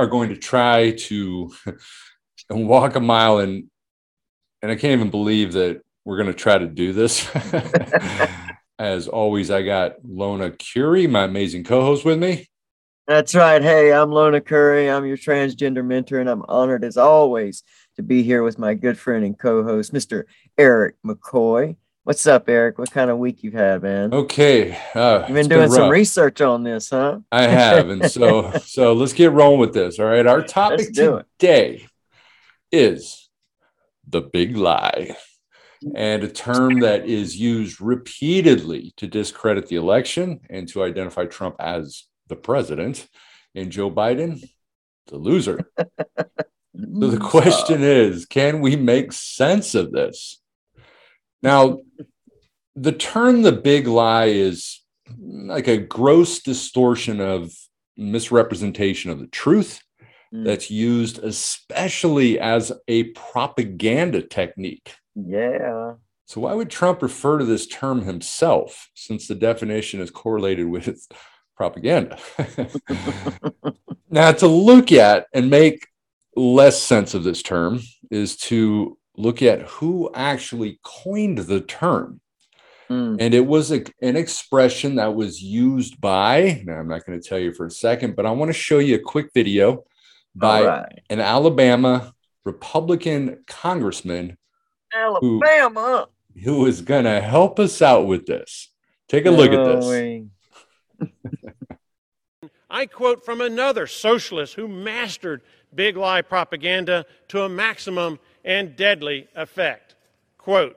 are going to try to walk a mile and and I can't even believe that we're going to try to do this. As always, I got Lona Curry, my amazing co-host, with me. That's right. Hey, I'm Lona Curry. I'm your transgender mentor, and I'm honored as always to be here with my good friend and co-host, Mr. Eric McCoy. What's up, Eric? What kind of week you've had, man? Okay, uh, you've been doing been some research on this, huh? I have, and so so let's get rolling with this. All right, our topic today is the big lie, and a term that is used repeatedly to discredit the election and to identify Trump as the president, and Joe Biden the loser. so the question is, can we make sense of this? Now, the term the big lie is like a gross distortion of misrepresentation of the truth mm. that's used especially as a propaganda technique. Yeah. So, why would Trump refer to this term himself since the definition is correlated with propaganda? now, to look at and make less sense of this term is to look at who actually coined the term. Mm. And it was a, an expression that was used by, now I'm not going to tell you for a second, but I want to show you a quick video by right. an Alabama Republican congressman. Alabama. Who, who is going to help us out with this. Take a look at this. I quote from another socialist who mastered big lie propaganda to a maximum and deadly effect. Quote,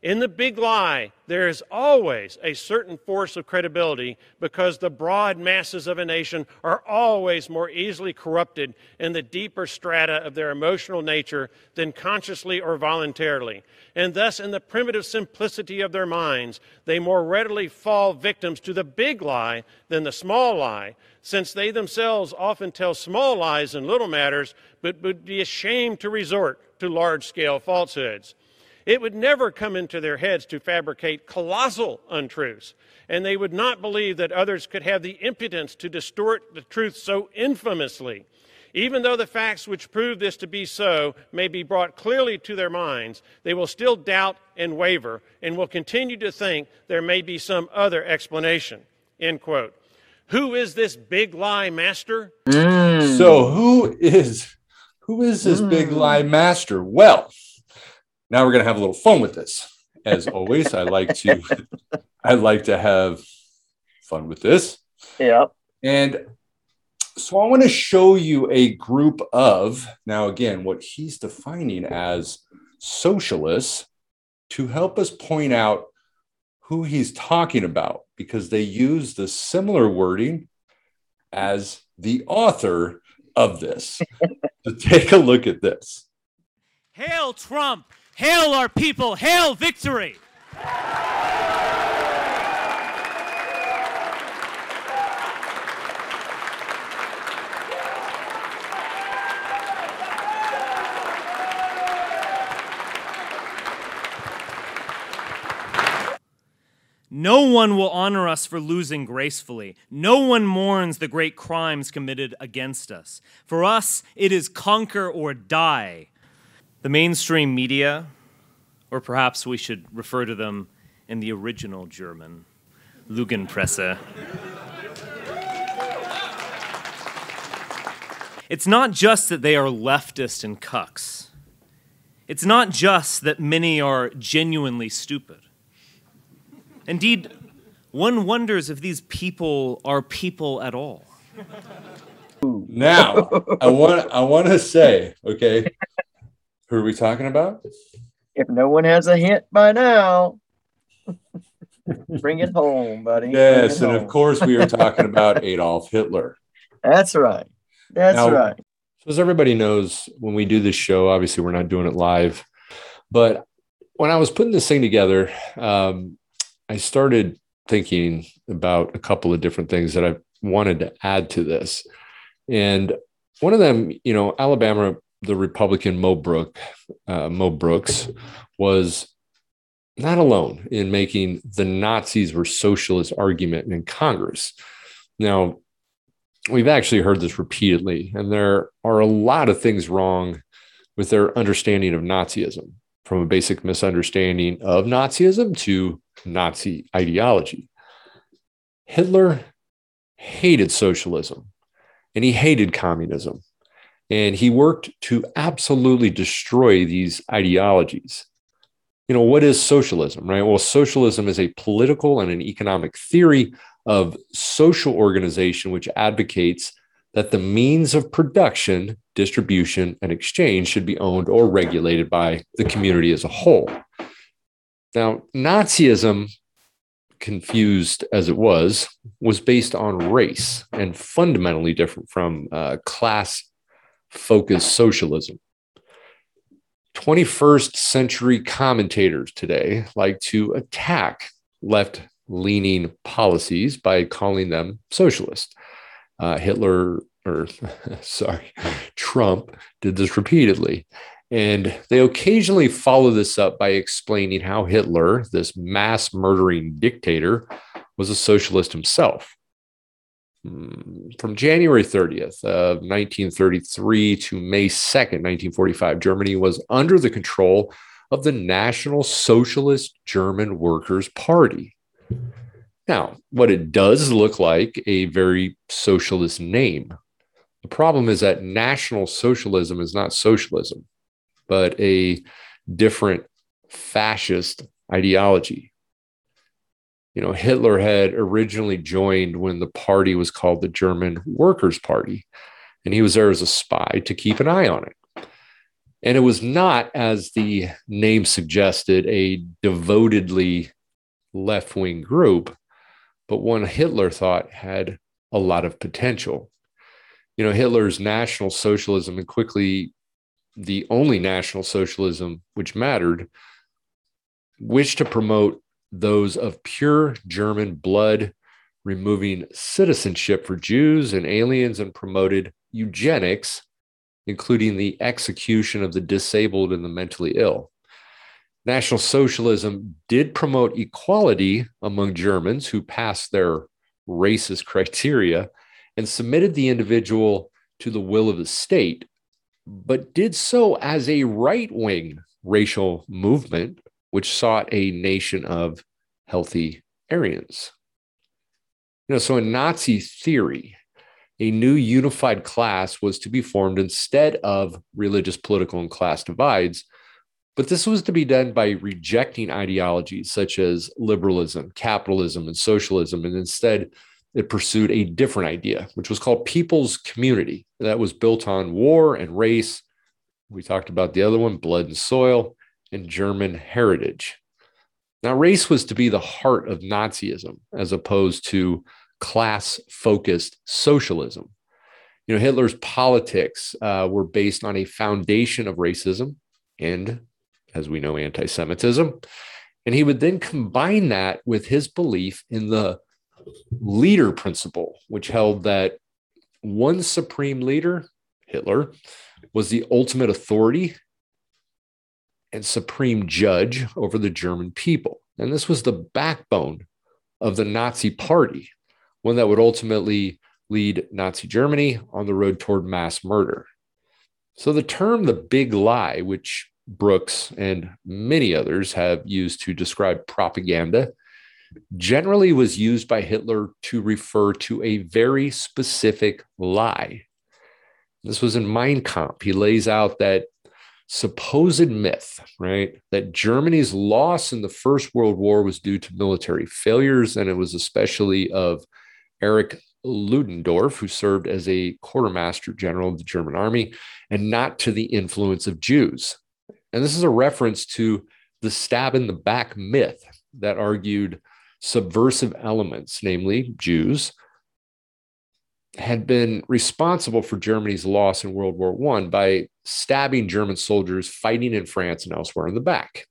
in the big lie, there is always a certain force of credibility because the broad masses of a nation are always more easily corrupted in the deeper strata of their emotional nature than consciously or voluntarily. And thus, in the primitive simplicity of their minds, they more readily fall victims to the big lie than the small lie, since they themselves often tell small lies in little matters, but would be ashamed to resort to large scale falsehoods. It would never come into their heads to fabricate colossal untruths, and they would not believe that others could have the impudence to distort the truth so infamously. Even though the facts which prove this to be so may be brought clearly to their minds, they will still doubt and waver and will continue to think there may be some other explanation. End quote. Who is this big lie master? Mm. So who is who is this mm. big lie master? Well, now we're going to have a little fun with this. As always, I like to I like to have fun with this. Yeah. And so I want to show you a group of now again what he's defining as socialists to help us point out who he's talking about because they use the similar wording as the author of this. so take a look at this. Hail Trump! Hail our people! Hail victory! No one will honor us for losing gracefully. No one mourns the great crimes committed against us. For us, it is conquer or die. The mainstream media, or perhaps we should refer to them in the original German, Lügenpresse. It's not just that they are leftist and cucks. It's not just that many are genuinely stupid. Indeed, one wonders if these people are people at all. Now, I want I want to say, okay, who are we talking about? If no one has a hint by now, bring it home, buddy. Yes, and home. of course we are talking about Adolf Hitler. That's right. That's now, right. So as everybody knows, when we do this show, obviously we're not doing it live, but when I was putting this thing together, um, I started thinking about a couple of different things that I wanted to add to this. And one of them, you know, Alabama, the Republican Mo, Brook, uh, Mo Brooks was not alone in making the Nazis were socialist argument in Congress. Now, we've actually heard this repeatedly, and there are a lot of things wrong with their understanding of Nazism, from a basic misunderstanding of Nazism to Nazi ideology. Hitler hated socialism and he hated communism. And he worked to absolutely destroy these ideologies. You know, what is socialism, right? Well, socialism is a political and an economic theory of social organization which advocates that the means of production, distribution, and exchange should be owned or regulated by the community as a whole. Now, Nazism, confused as it was, was based on race and fundamentally different from uh, class focused socialism. 21st century commentators today like to attack left leaning policies by calling them socialist. Uh, Hitler, or sorry, Trump did this repeatedly. And they occasionally follow this up by explaining how Hitler, this mass murdering dictator, was a socialist himself. Hmm, from January 30th of 1933 to May 2nd, 1945, Germany was under the control of the National Socialist German Workers' Party. Now, what it does look like a very socialist name. The problem is that National Socialism is not socialism, but a different fascist ideology. You know, Hitler had originally joined when the party was called the German Workers' Party, and he was there as a spy to keep an eye on it. And it was not, as the name suggested, a devotedly left wing group, but one Hitler thought had a lot of potential. You know, Hitler's National Socialism and quickly the only National Socialism which mattered wished to promote those of pure German blood, removing citizenship for Jews and aliens, and promoted eugenics, including the execution of the disabled and the mentally ill. National Socialism did promote equality among Germans who passed their racist criteria and submitted the individual to the will of the state, but did so as a right wing racial movement which sought a nation of healthy Aryans. You know, so in Nazi theory, a new unified class was to be formed instead of religious, political, and class divides but this was to be done by rejecting ideologies such as liberalism, capitalism, and socialism. And instead, it pursued a different idea, which was called people's community, that was built on war and race. We talked about the other one, blood and soil, and German heritage. Now, race was to be the heart of Nazism as opposed to class focused socialism. You know, Hitler's politics uh, were based on a foundation of racism and as we know, anti Semitism. And he would then combine that with his belief in the leader principle, which held that one supreme leader, Hitler, was the ultimate authority and supreme judge over the German people. And this was the backbone of the Nazi party, one that would ultimately lead Nazi Germany on the road toward mass murder. So the term the big lie, which Brooks and many others have used to describe propaganda generally was used by Hitler to refer to a very specific lie. This was in Mein Kampf. He lays out that supposed myth, right? That Germany's loss in the First World War was due to military failures, and it was especially of Erich Ludendorff, who served as a quartermaster general of the German army, and not to the influence of Jews. And this is a reference to the stab in the back myth that argued subversive elements, namely Jews, had been responsible for Germany's loss in World War I by stabbing German soldiers fighting in France and elsewhere in the back.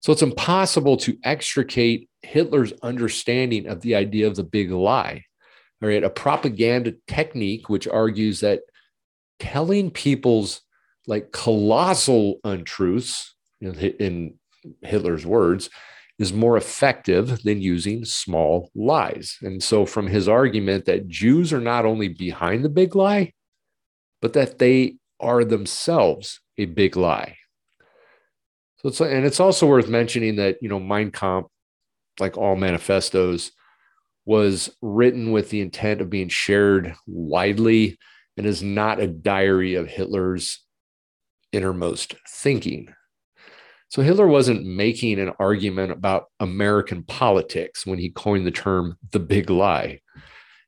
So it's impossible to extricate Hitler's understanding of the idea of the big lie, all right, a propaganda technique which argues that telling people's like colossal untruths in Hitler's words is more effective than using small lies. And so, from his argument that Jews are not only behind the big lie, but that they are themselves a big lie. So it's and it's also worth mentioning that you know Mein Kampf, like all manifestos, was written with the intent of being shared widely and is not a diary of Hitler's innermost thinking. So Hitler wasn't making an argument about American politics when he coined the term the big lie.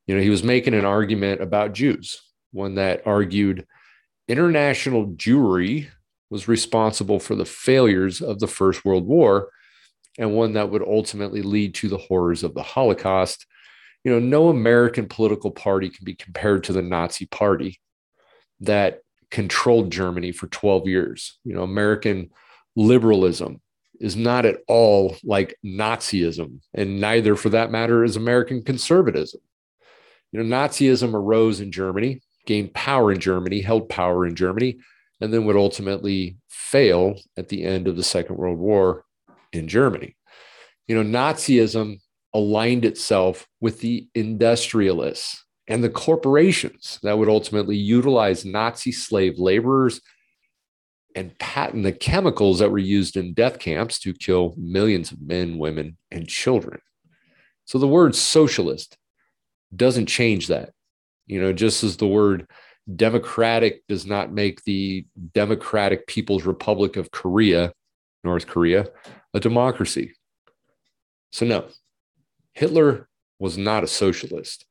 You know, he was making an argument about Jews, one that argued international Jewry was responsible for the failures of the First World War and one that would ultimately lead to the horrors of the Holocaust. You know, no American political party can be compared to the Nazi party that controlled Germany for 12 years. You know, American liberalism is not at all like Nazism, and neither, for that matter, is American conservatism. You know, Nazism arose in Germany, gained power in Germany, held power in Germany, and then would ultimately fail at the end of the Second World War in Germany. You know, Nazism aligned itself with the industrialists and the corporations that would ultimately utilize Nazi slave laborers and patent the chemicals that were used in death camps to kill millions of men, women, and children. So the word socialist doesn't change that. You know, just as the word democratic does not make the Democratic People's Republic of Korea, North Korea, a democracy. So, no, Hitler was not a socialist.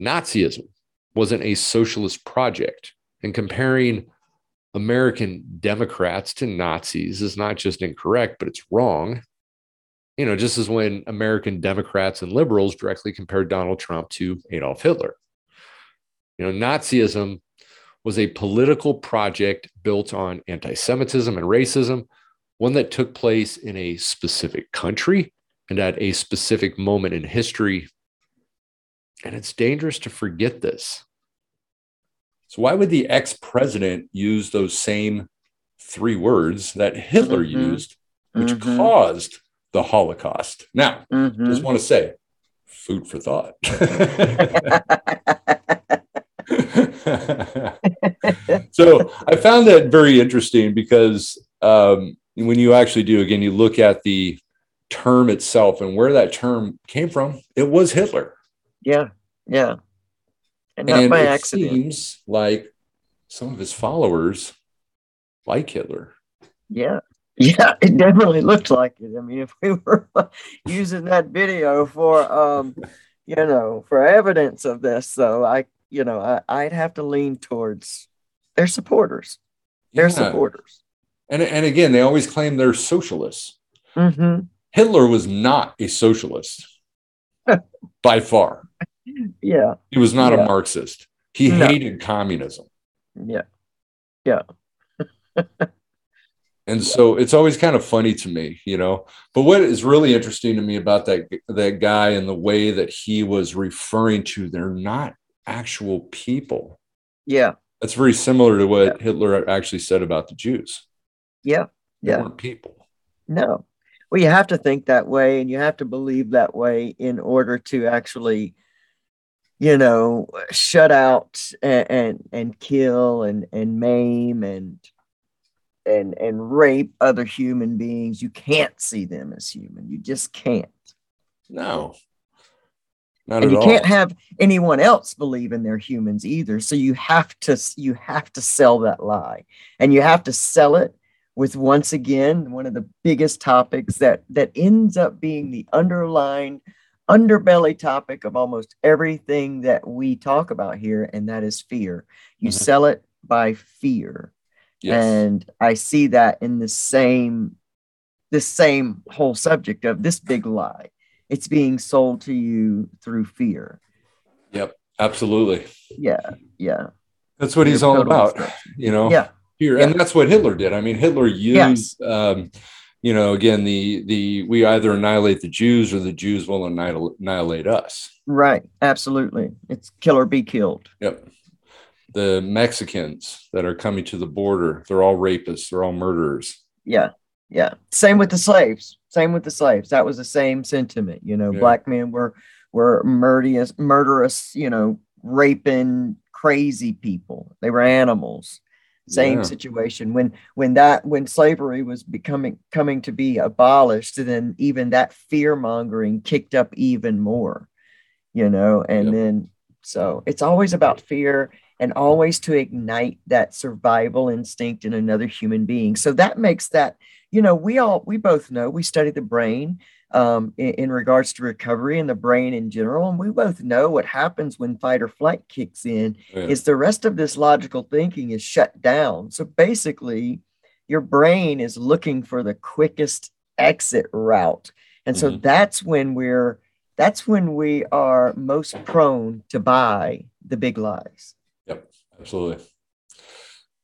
Nazism wasn't a socialist project. And comparing American Democrats to Nazis is not just incorrect, but it's wrong. You know, just as when American Democrats and liberals directly compared Donald Trump to Adolf Hitler. You know, Nazism was a political project built on anti Semitism and racism, one that took place in a specific country and at a specific moment in history. And it's dangerous to forget this. So, why would the ex president use those same three words that Hitler mm-hmm. used, which mm-hmm. caused the Holocaust? Now, mm-hmm. just want to say, food for thought. so, I found that very interesting because um, when you actually do, again, you look at the term itself and where that term came from, it was Hitler. Yeah, yeah and not and by it accident. Seems like some of his followers like Hitler. Yeah. Yeah, it definitely looked like it. I mean, if we were using that video for um, you know, for evidence of this, so I you know, I, I'd have to lean towards their supporters. Their yeah. supporters. And and again, they always claim they're socialists. Mm-hmm. Hitler was not a socialist by far yeah. He was not yeah. a Marxist. He no. hated communism. Yeah. Yeah. and so it's always kind of funny to me, you know. But what is really interesting to me about that that guy and the way that he was referring to they're not actual people. Yeah. That's very similar to what yeah. Hitler actually said about the Jews. Yeah. They yeah. weren't people. No. Well, you have to think that way and you have to believe that way in order to actually you know, shut out and, and, and kill and, and maim and, and, and rape other human beings. You can't see them as human. You just can't. No. Not and you all. can't have anyone else believe in their humans either. So you have to you have to sell that lie. And you have to sell it with once again one of the biggest topics that that ends up being the underlying underbelly topic of almost everything that we talk about here, and that is fear. You mm-hmm. sell it by fear. Yes. And I see that in the same the same whole subject of this big lie. It's being sold to you through fear. Yep, absolutely. Yeah, yeah. That's what he's all about, you know. Yeah. Fear. Yeah. And that's what Hitler did. I mean, Hitler used yes. um, you know, again, the the we either annihilate the Jews or the Jews will annihilate us. Right. Absolutely. It's kill or be killed. Yep. The Mexicans that are coming to the border, they're all rapists, they're all murderers. Yeah. Yeah. Same with the slaves. Same with the slaves. That was the same sentiment. You know, yeah. black men were were murderous, murderous. You know, raping crazy people. They were animals. Same yeah. situation when when that when slavery was becoming coming to be abolished, then even that fear mongering kicked up even more. You know, and yep. then so it's always about fear and always to ignite that survival instinct in another human being. So that makes that, you know, we all, we both know, we study the brain um, in, in, regards to recovery and the brain in general. And we both know what happens when fight or flight kicks in yeah. is the rest of this logical thinking is shut down. So basically, your brain is looking for the quickest exit route. And so mm-hmm. that's when we're, that's when we are most prone to buy the big lies. Yep, absolutely.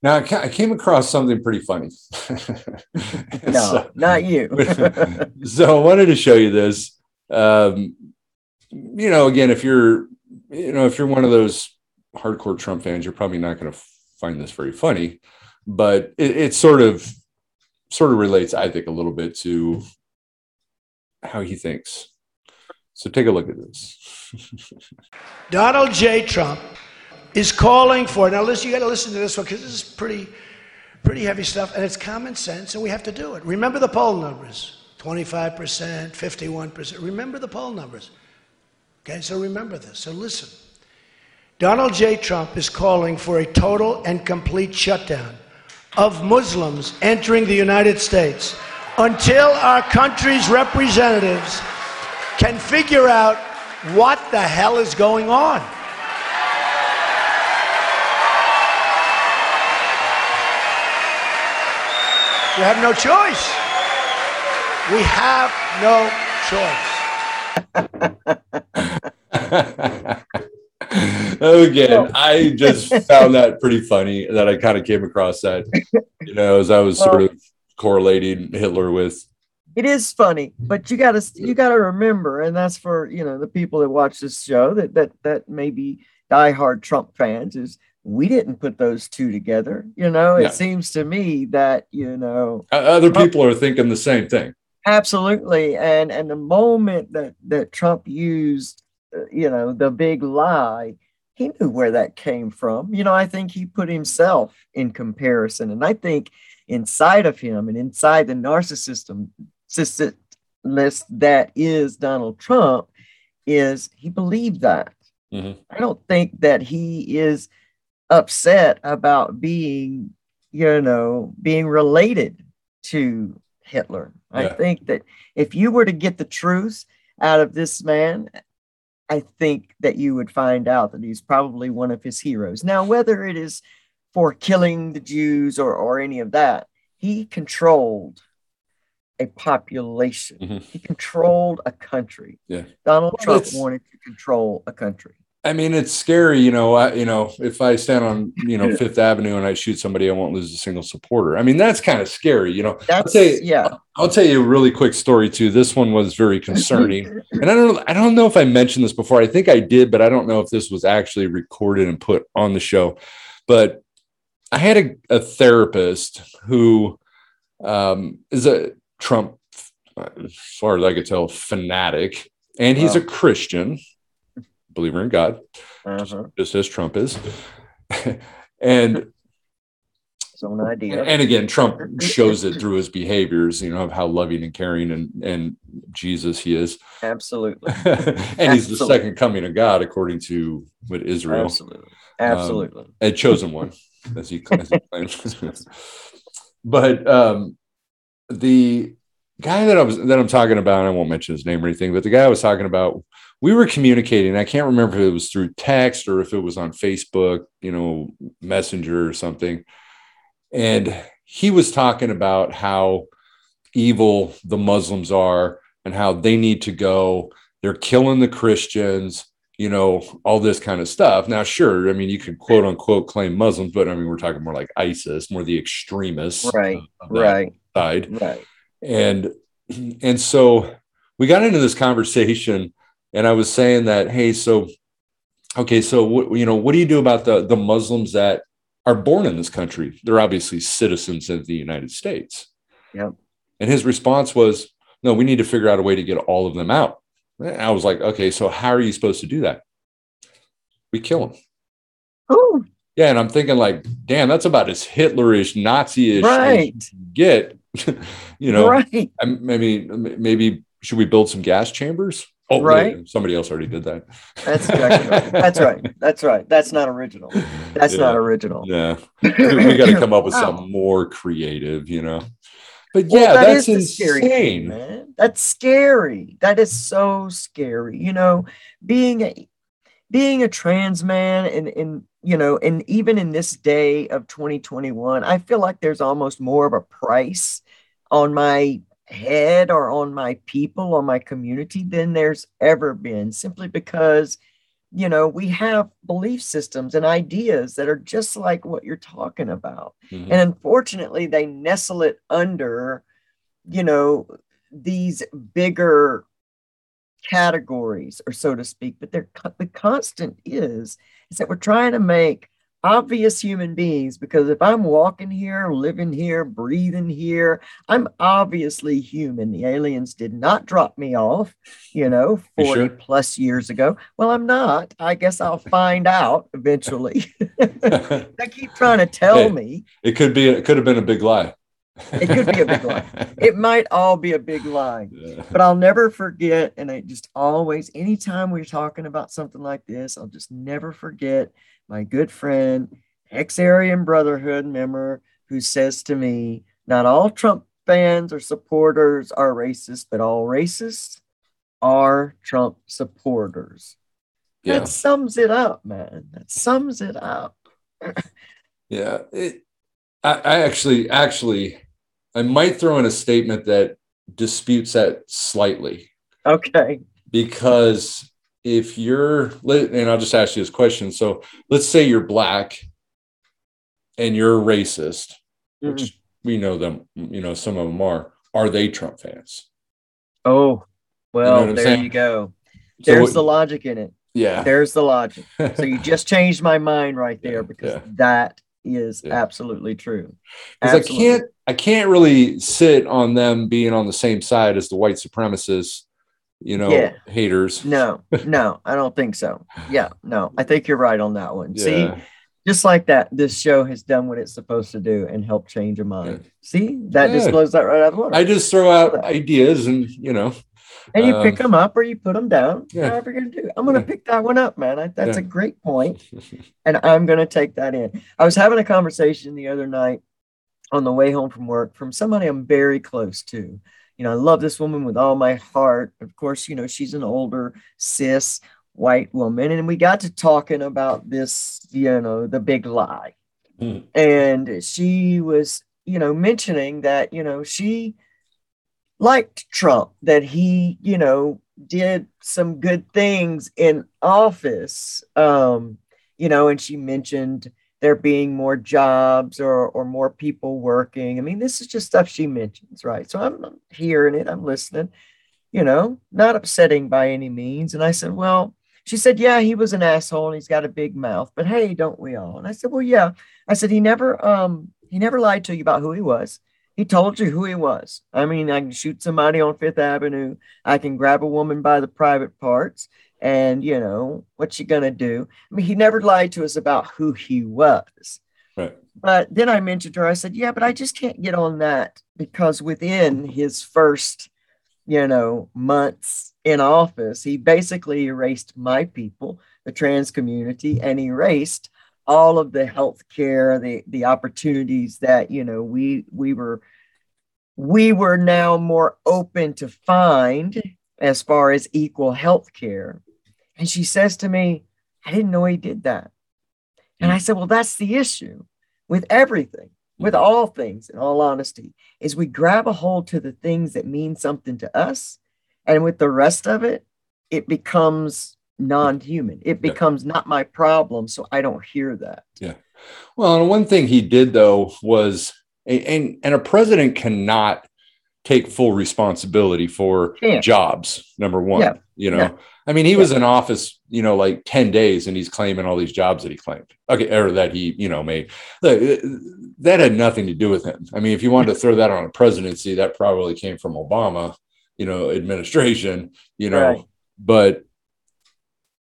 Now I came across something pretty funny. no, so, not you. so I wanted to show you this. Um, you know, again, if you're, you know, if you're one of those hardcore Trump fans, you're probably not going to find this very funny, but it, it sort of, sort of relates, I think, a little bit to how he thinks. So take a look at this. Donald J. Trump is calling for. Now listen you got to listen to this one because this is pretty pretty heavy stuff and it's common sense and we have to do it. Remember the poll numbers. 25% 51% remember the poll numbers. Okay so remember this. So listen. Donald j. Trump is calling for a total and complete shutdown of muslims entering the united states until our country's representatives can figure out what the hell is going on You have no choice. We have no choice. Again, I just found that pretty funny that I kind of came across that, you know, as I was uh, sort of correlating Hitler with. It is funny, but you gotta you gotta remember, and that's for you know the people that watch this show that that that maybe diehard Trump fans is we didn't put those two together. You know, it seems to me that, you know, other people Trump, are thinking the same thing. Absolutely. And, and the moment that, that Trump used, uh, you know, the big lie, he knew where that came from. You know, I think he put himself in comparison. And I think inside of him and inside the narcissism list that is Donald Trump is he believed that. Mm-hmm. I don't think that he is upset about being, you know, being related to Hitler. Yeah. I think that if you were to get the truth out of this man, I think that you would find out that he's probably one of his heroes. Now, whether it is for killing the Jews or, or any of that, he controlled a population. Mm-hmm. He controlled a country. Yeah. Donald Trump wanted to control a country. I mean, it's scary, you know. I, you know, if I stand on, you know, Fifth Avenue and I shoot somebody, I won't lose a single supporter. I mean, that's kind of scary, you know. That's I'll you, yeah. I'll, I'll tell you a really quick story too. This one was very concerning, and I don't, I don't know if I mentioned this before. I think I did, but I don't know if this was actually recorded and put on the show. But I had a, a therapist who um, is a Trump, as far as I could tell, fanatic, and he's wow. a Christian believer in God, uh-huh. just, as Trump is. and own idea. And again, Trump shows it through his behaviors, you know, of how loving and caring and and Jesus he is. Absolutely. and Absolutely. he's the second coming of God, according to what Israel. Absolutely. Absolutely. Um, a chosen one, as he, as he claims. but um, the guy that I was that I'm talking about, I won't mention his name or anything, but the guy I was talking about we were communicating. I can't remember if it was through text or if it was on Facebook, you know, Messenger or something. And he was talking about how evil the Muslims are and how they need to go. They're killing the Christians, you know, all this kind of stuff. Now, sure, I mean, you can quote unquote claim Muslims, but I mean, we're talking more like ISIS, more the extremists, right? right. Side, right. And and so we got into this conversation and I was saying that, hey, so okay, so what you know, what do you do about the the Muslims that are born in this country? They're obviously citizens of the United States. Yep. And his response was, no, we need to figure out a way to get all of them out. And I was like, okay, so how are you supposed to do that? We kill them. Ooh. Yeah, and I'm thinking like, damn, that's about as Hitlerish, Nazi-ish right. as you get. you know, right. maybe maybe should we build some gas chambers? Oh, right. Yeah, somebody else already did that. That's exactly right. That's right. That's right. That's not original. That's Yeah. not original. Yeah, we got to come up with Wow. something more creative, you know. But Well, yeah, that that's scary thing, man. That's scary. That is so scary. You know, being a being a trans man and and you know, and even in this day of 2021, I feel like there's almost more of a price on my head or on my people, or my community than there's ever been, simply because you know we have belief systems and ideas that are just like what you're talking about Mhm. and unfortunately they nestle it under you know these bigger categories or so to speak but they're the constant is is that we're trying to make obvious human beings because if i'm walking here living here breathing here i'm obviously human the aliens did not drop me off you know You 40 sure? plus years ago well i'm not i guess i'll find out eventually they keep trying to tell Hey. me it could be. It could have been a big lie. It could be a big lie. it might all be a big lie Yeah. but i'll never forget and i just always anytime we're talking about something like this i'll just never forget my good friend ex-aryan brotherhood member who says to me not all trump fans or supporters are racist but all racists are trump supporters Yeah. that sums it up man that sums it up Yeah, it, I, I actually, actually, I might throw in a statement that disputes that slightly okay because if you're, and I'll just ask you this question. So let's say you're black and you're a racist, Mhm. which we know them, you know, some of them are. Are they Trump fans? oh well what I'm there saying? you go there's what- the logic in it yeah. There's the logic. So you just changed my mind right there Yeah, because yeah. that is Yeah. absolutely true. 'Cause I can't, I can't really sit on them being on the same side as the white supremacists, you know, Yeah. haters. No, no, I don't think so. Yeah, no, I think you're right on that one. See, just like that, this show has done what it's supposed to do and help change a mind. See, that just Yeah. blows that right out of the water. I just throw out ideas and you know, and you um, pick them up or you put them down. yeah. However you're gonna do. I'm gonna Yeah. pick that one up, man. I, that's Yeah. a great point, and I'm gonna take that in. I was having a conversation the other night on the way home from work from somebody I'm very close to. You know, I love this woman with all my heart. Of course, you know, she's an older cis white woman, and we got to talking about this, you know, the big lie. Hmm. And she was, you know, mentioning that, you know, she liked Trump, that he, you know, did some good things in office. Um, you know, and she mentioned there being more jobs or or more people working. I mean, this is just stuff she mentions, right? So I'm, hearing it, I'm listening, you know, not upsetting by any means. And I said, well, she said, yeah, he was an asshole and he's got a big mouth, but hey, don't we all? And I said, well, yeah. I said, he never um he never lied to you about who he was. He told you who he was. I mean, I can shoot somebody on Fifth Avenue. I can grab a woman by the private parts. And, you know, what you gonna do? I mean, he never lied to us about who he was. right. But then I mentioned to her, I said, yeah, but I just can't get on that because within his first, you know, months in office, he basically erased my people, the trans community, and erased all of the health care, the the opportunities that, you know, we we were we were now more open to find as far as equal health care. And she says to me, I didn't know he did that. And I said, Well, that's the issue with everything, with mm-hmm. all things, in all honesty, is we grab a hold to the things that mean something to us. And with the rest of it, it becomes non-human. It Yeah. becomes not my problem. So I don't hear that. Yeah well, and one thing he did though was, and and a president cannot take full responsibility for jobs. Number one, Yeah. you know, Yeah. I mean, he was in office, you know, like ten days, and he's claiming all these jobs that he claimed, okay, or that he, you know, made. Look, uh, that had nothing to do with him. I mean, if you wanted to throw that on a presidency, that probably came from Obama. you know, administration, you know, right. but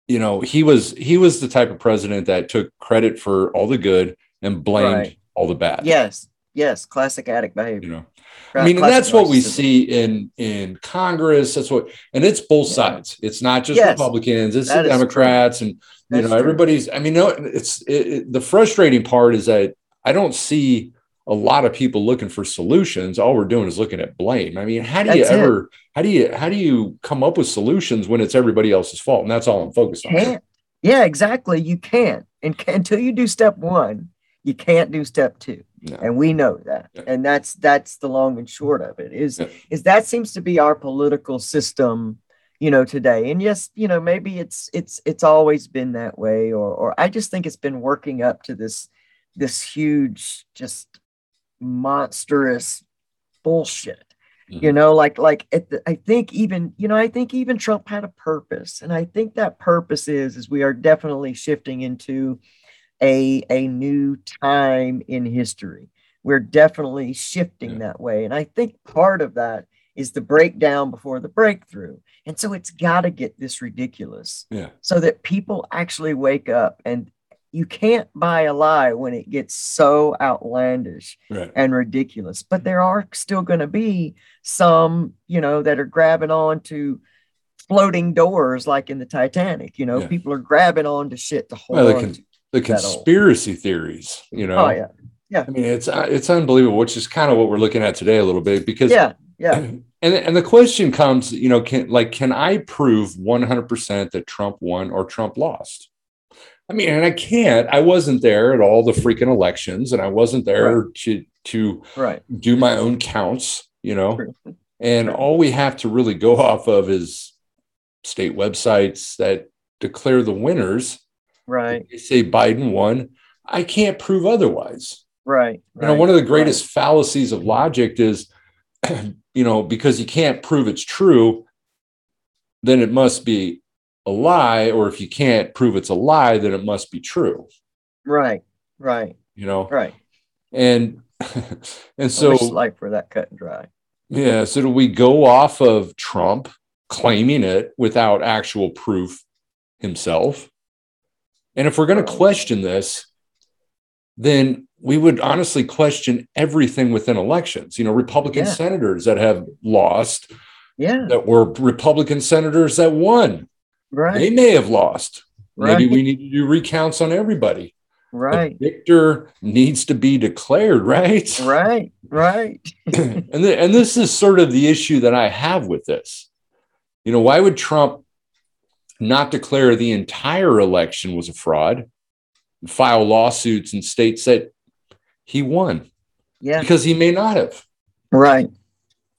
you know, he was he was the type of president that took credit for all the good and blamed right. all the bad. Yes. Yes, classic addict behavior. You know. I mean, and that's what we see in in Congress. That's what, and it's both sides. It's not just yes, Republicans; it's the Democrats, and you that's know everybody's. True. I mean, no, it's it, it, the frustrating part is that I don't see a lot of people looking for solutions. All we're doing is looking at blame. I mean, how do you ever? It. How do you how do you come up with solutions when it's everybody else's fault? And that's all I'm focused on. Can't. Yeah, exactly. You can't, and until you do step one, you can't do step two. No. And we know that. Yeah. And that's that's the long and short of it is yeah. is that seems to be our political system, you know, today. And yes, you know, maybe it's it's it's always been that way or or I just think it's been working up to this this huge just monstrous bullshit. Mm-hmm. You know, like like the, I think even you know I think even Trump had a purpose, and I think that purpose is is we are definitely shifting into a, a new time in history. We're definitely shifting yeah. that way. And I think part of that is the breakdown before the breakthrough. And so it's got to get this ridiculous yeah. so that people actually wake up and you can't buy a lie when it gets so outlandish right. and ridiculous. But there are still going to be some, you know, that are grabbing on to floating doors like in the Titanic. You know, yeah. people are grabbing on to shit to hold well, on to the conspiracy theories, you know. Oh yeah. Yeah. I mean, it's uh, it's unbelievable, which is kind of what we're looking at today a little bit because yeah, yeah. And and the question comes, you know, can like can I prove 100% that Trump won or Trump lost? I mean, and I can't. I wasn't there at all the freaking elections, and I wasn't there right. to to right. do my own counts, you know. True. And all we have to really go off of is state websites that declare the winners Right. They say Biden won. I can't prove otherwise. Right. You know, one of the greatest fallacies of logic is, you know, because you can't prove it's true, then it must be a lie. Or if you can't prove it's a lie, then it must be true. Right. Right. You know, right. And, and so, like for that cut and dry. Yeah. So do we go off of Trump claiming it without actual proof himself? And if we're going to question this, then we would honestly question everything within elections. You know, Republican yeah. senators that have lost, yeah, that were Republican senators that won, right? They may have lost. Right. Maybe we need to do recounts on everybody. Right. The victor needs to be declared, right? Right. Right. and the, and this is sort of the issue that I have with this. You know, why would Trump not declare the entire election was a fraud, file lawsuits in states that he won. Yeah. Because he may not have. Right.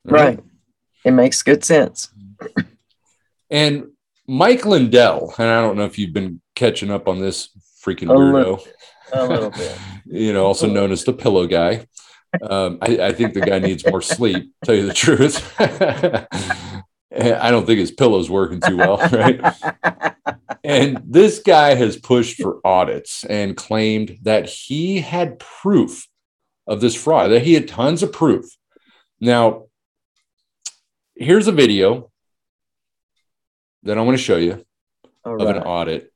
Right. right. It makes good sense. And Mike Lindell, and I don't know if you've been catching up on this freaking a weirdo. Little, a little bit. you know, also known as the pillow guy. Um, I, I, think the guy needs more sleep, tell you the truth. I don't think his pillow's working too well, right? and this guy has pushed for audits and claimed that he had proof of this fraud, that he had tons of proof. Now, here's a video that I want to show you of an audit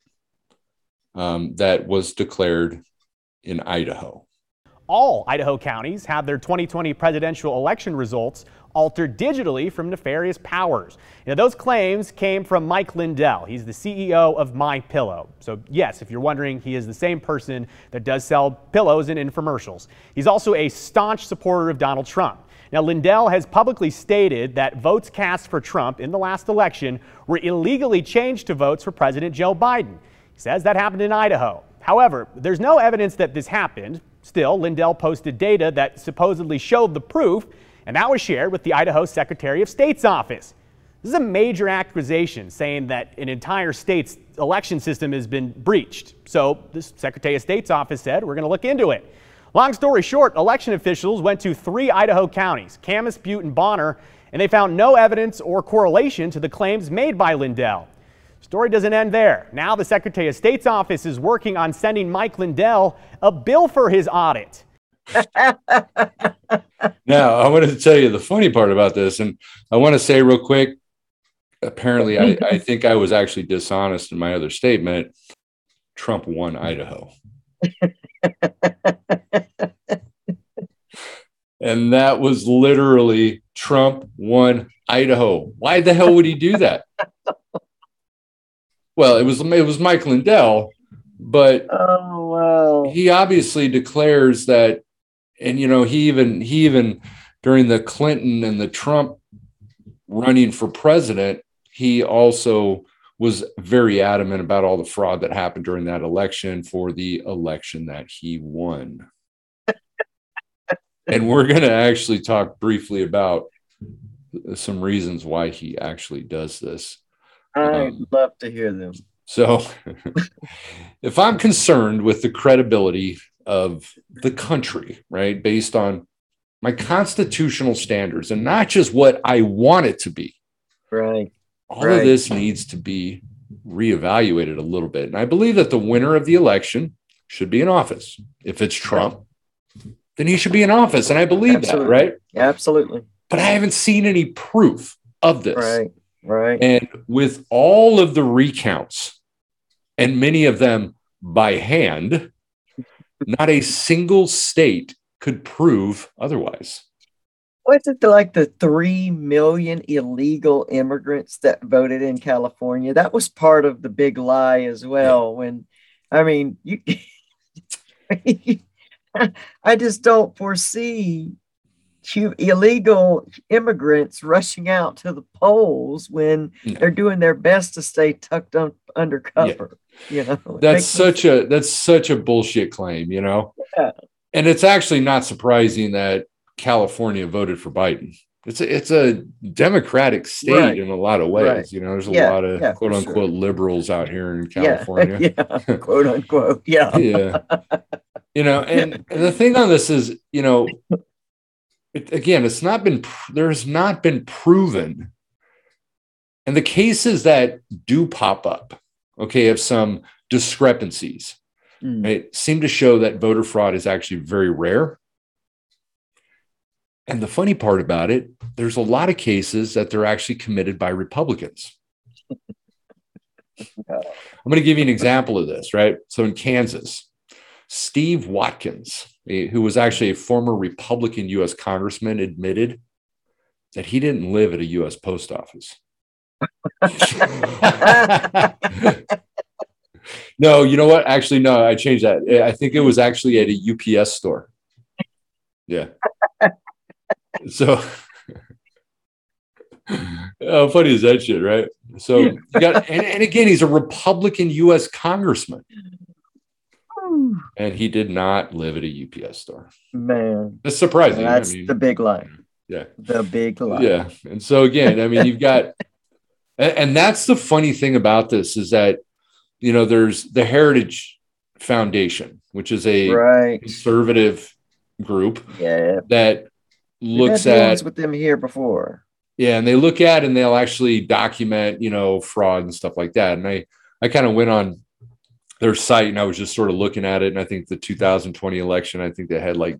um, that was declared in Idaho. All Idaho counties have their 2020 presidential election results altered digitally from nefarious powers. Now, those claims came from Mike Lindell. He's the CEO of My Pillow. So, yes, if you're wondering, he is the same person that does sell pillows in infomercials. He's also a staunch supporter of Donald Trump. Now, Lindell has publicly stated that votes cast for Trump in the last election were illegally changed to votes for President Joe Biden. He says that happened in Idaho. However, there's no evidence that this happened. Still, Lindell posted data that supposedly showed the proof and that was shared with the Idaho Secretary of State's office. This is a major accusation saying that an entire state's election system has been breached. So the Secretary of State's office said, we're going to look into it. Long story short, election officials went to three Idaho counties, Camas, Butte, and Bonner, and they found no evidence or correlation to the claims made by Lindell. Story doesn't end there. Now the Secretary of State's office is working on sending Mike Lindell a bill for his audit. now, I wanted to tell you the funny part about this, and I want to say real quick. Apparently, I, I think I was actually dishonest in my other statement. Trump won Idaho. and that was literally Trump won Idaho. Why the hell would he do that? well, it was it was Mike Lindell, but oh wow, he obviously declares that, and you know he even he even during the Clinton and the Trump running for president, he also was very adamant about all the fraud that happened during that election for the election that he won. and we're going to actually talk briefly about some reasons why he actually does this. I'd um, love to hear them. So, if I'm concerned with the credibility of the country, right, based on my constitutional standards and not just what I want it to be, right, all right. of this needs to be reevaluated a little bit. And I believe that the winner of the election should be in office. If it's Trump, then he should be in office. And I believe Absolutely. that, right? Absolutely. But I haven't seen any proof of this. Right. Right. And with all of the recounts, and many of them by hand, not a single state could prove otherwise what's it like the 3 million illegal immigrants that voted in California? That was part of the big lie as well. Yeah. When, I mean, you, I just don't foresee illegal immigrants rushing out to the polls when they're doing their best to stay tucked up under cover. Yeah. You know, that's such a that's such a bullshit claim, you know. Yeah. And it's actually not surprising that California voted for Biden. It's a, it's a democratic state right. in a lot of ways. Right. You know, there's a yeah, lot of yeah, quote unquote sure. liberals out here in California. Yeah, yeah. quote unquote. Yeah. yeah. You know, and, and, the thing on this is, you know, it, again, it's not been, there's not been proven. And the cases that do pop up, okay, of some discrepancies, mm. right, seem to show that voter fraud is actually very rare and the funny part about it, there's a lot of cases that they're actually committed by Republicans. I'm going to give you an example of this, right? So in Kansas, Steve Watkins, who was actually a former Republican US congressman, admitted that he didn't live at a US post office. no, you know what? Actually, no, I changed that. I think it was actually at a UPS store. Yeah so how funny is that shit, right? So you got and, and again, he's a Republican U.S. congressman. And he did not live at a UPS store. Man. That's surprising. That's I mean, the big lie. Yeah. The big lie. Yeah. And so again, I mean, you've got and that's the funny thing about this is that you know there's the Heritage Foundation, which is a right. conservative group yeah. that looks at with them here before. Yeah, and they look at and they'll actually document, you know, fraud and stuff like that. And I I kind of went on their site and I was just sort of looking at it. And I think the 2020 election, I think they had like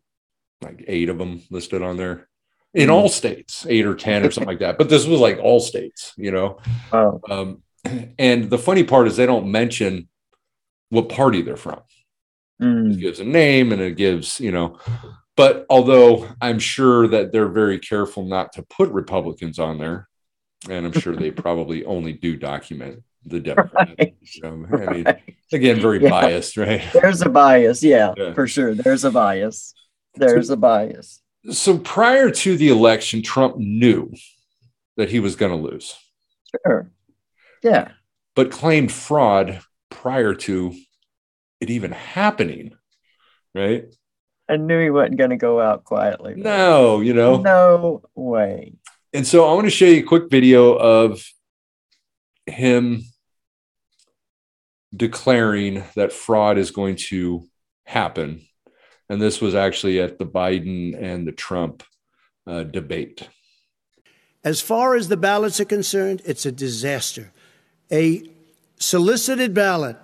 like eight of them listed on there in mm all states, eight or ten or something like that. But this was like all states, you know. Wow. Um, and the funny part is they don't mention what party they're from. Mm. It gives a name and it gives, you know, but although I'm sure that they're very careful not to put Republicans on there, and I'm sure they probably only do document the Democrats. Right. I mean, again, very yeah. biased, right? There's a bias, yeah, yeah, for sure. There's a bias. There's so, a bias. So prior to the election, Trump knew that he was going to lose. Sure. Yeah. But claimed fraud prior to it even happening, right? I knew he wasn't going to go out quietly. No, you know, no way. And so I want to show you a quick video of him declaring that fraud is going to happen. And this was actually at the Biden and the Trump uh, debate. As far as the ballots are concerned, it's a disaster. A solicited ballot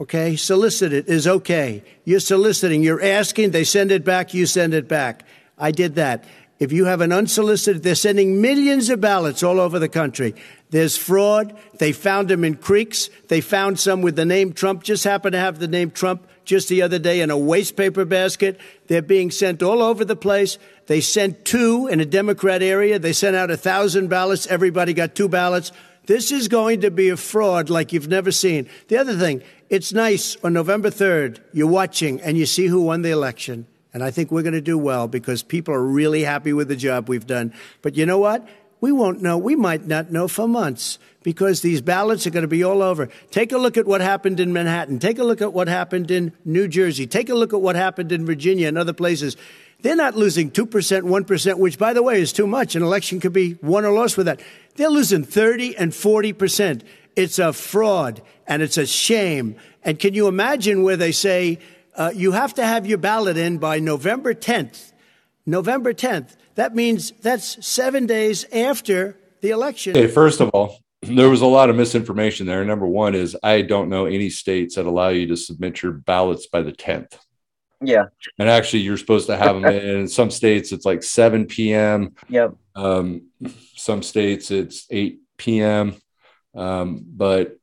okay? Solicited is okay. You're soliciting, you're asking, they send it back, you send it back. I did that. If you have an unsolicited, they're sending millions of ballots all over the country. There's fraud. They found them in creeks. They found some with the name Trump, just happened to have the name Trump just the other day in a waste paper basket. They're being sent all over the place. They sent two in a Democrat area. They sent out a thousand ballots. Everybody got two ballots. This is going to be a fraud like you've never seen. The other thing, it's nice on November 3rd, you're watching and you see who won the election. And I think we're going to do well because people are really happy with the job we've done. But you know what? We won't know. We might not know for months because these ballots are going to be all over. Take a look at what happened in Manhattan. Take a look at what happened in New Jersey. Take a look at what happened in Virginia and other places. They're not losing 2%, 1%, which, by the way, is too much. An election could be won or lost with that. They're losing 30 and 40%. It's a fraud and it's a shame. And can you imagine where they say uh, you have to have your ballot in by November 10th? November 10th. That means that's seven days after the election. Okay, first of all, there was a lot of misinformation there. Number one is I don't know any states that allow you to submit your ballots by the 10th. Yeah. And actually, you're supposed to have them in some states, it's like 7 p.m. Yep. Um, some states, it's 8 p.m. Um, but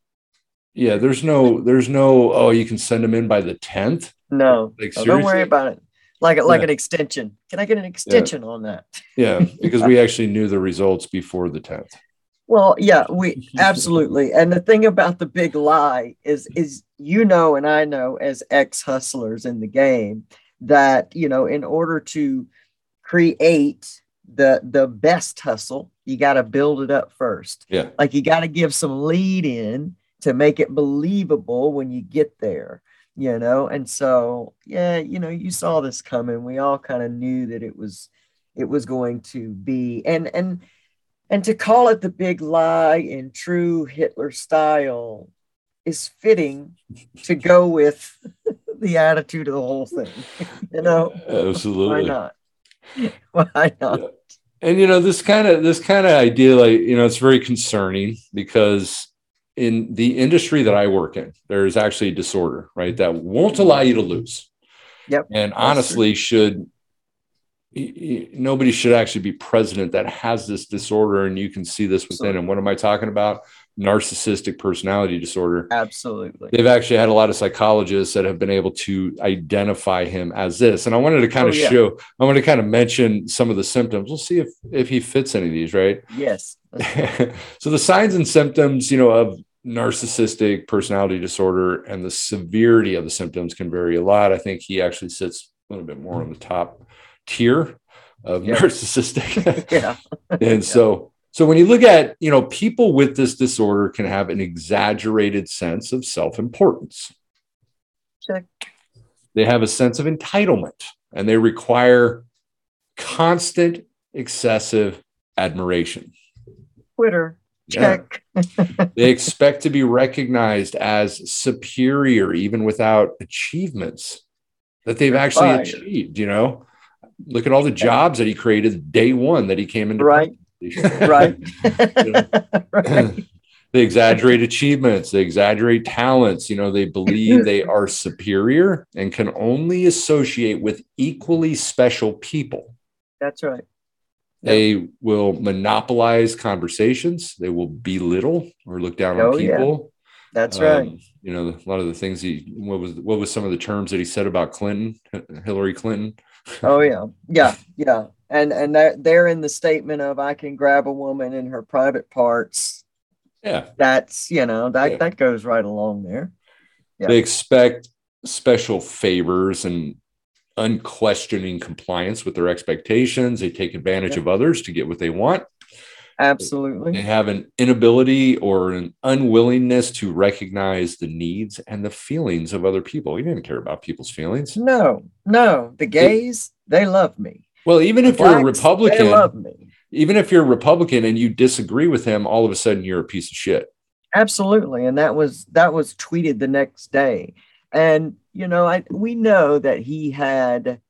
yeah, there's no, there's no, oh, you can send them in by the 10th. No, like, oh, don't worry about it like like yeah. an extension. Can I get an extension yeah. on that? yeah, because we actually knew the results before the tenth. Well, yeah, we absolutely. And the thing about the big lie is is you know and I know as ex hustlers in the game that you know in order to create the the best hustle, you got to build it up first. Yeah. Like you got to give some lead in to make it believable when you get there you know? And so yeah you know you saw this coming. We all kind of knew that it was it was going to be and and and to call it the big lie in true hitler style is fitting to go with the attitude of the whole thing you know? Absolutely. Why not why not yeah. and you know this kind of this kind of idea like you know it's very concerning because in the industry that I work in, there's actually a disorder, right, that won't allow you to lose. Yep. And honestly, should nobody should actually be president that has this disorder, and you can see this within. And what am I talking about? Narcissistic personality disorder. Absolutely. They've actually had a lot of psychologists that have been able to identify him as this. And I wanted to kind oh, of yeah. show, I want to kind of mention some of the symptoms. We'll see if if he fits any of these, right? Yes. so the signs and symptoms, you know, of narcissistic personality disorder and the severity of the symptoms can vary a lot. I think he actually sits a little bit more on the top tier of yeah. narcissistic. yeah. and so so when you look at, you know, people with this disorder can have an exaggerated sense of self-importance. Check. They have a sense of entitlement and they require constant excessive admiration. Twitter. Check. Yeah. they expect to be recognized as superior even without achievements that they've actually achieved, you know. Look at all the jobs that he created day one that he came into right. Right. right. they exaggerate achievements, they exaggerate talents, you know, they believe they are superior and can only associate with equally special people. That's right. They will monopolize conversations. They will belittle or look down oh, on people. Yeah. That's um, right. You know, a lot of the things he what was what was some of the terms that he said about Clinton, Hillary Clinton. oh yeah, yeah, yeah. And and they're, they're in the statement of I can grab a woman in her private parts. Yeah, that's you know that yeah. that goes right along there. Yeah. They expect special favors and unquestioning compliance with their expectations. They take advantage yeah. of others to get what they want. Absolutely. They have an inability or an unwillingness to recognize the needs and the feelings of other people. You didn't care about people's feelings. No, no. The gays, they, they love me. Well, even if blacks, you're a Republican, they love me. Even if you're a Republican and you disagree with him, all of a sudden you're a piece of shit. Absolutely. And that was that was tweeted the next day. And you know, I we know that he had,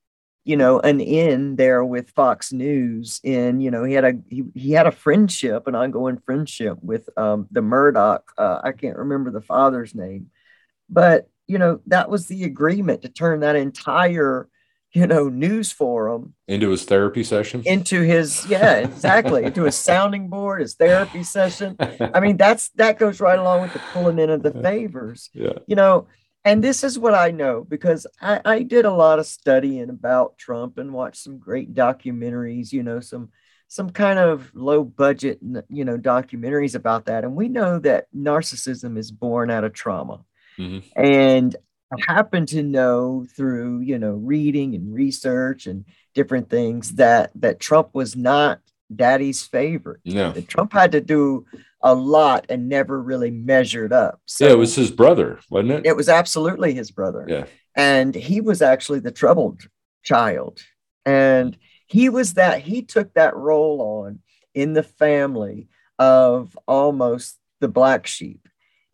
you know, an in there with Fox News. and you know, he had a he, he had a friendship, an ongoing friendship with um, the Murdoch. Uh, I can't remember the father's name, but you know, that was the agreement to turn that entire, you know, news forum into his therapy session. Into his, yeah, exactly. into his sounding board, his therapy session. I mean, that's that goes right along with the pulling in of the favors. Yeah. You know, and this is what I know because I, I did a lot of studying about Trump and watched some great documentaries, you know, some some kind of low budget, you know, documentaries about that. And we know that narcissism is born out of trauma. Mm-hmm. And happen to know through, you know, reading and research and different things that that Trump was not daddy's favorite. Yeah. That Trump had to do a lot and never really measured up. So yeah, it was his brother, wasn't it? It was absolutely his brother. Yeah. And he was actually the troubled child. And he was that, he took that role on in the family of almost the black sheep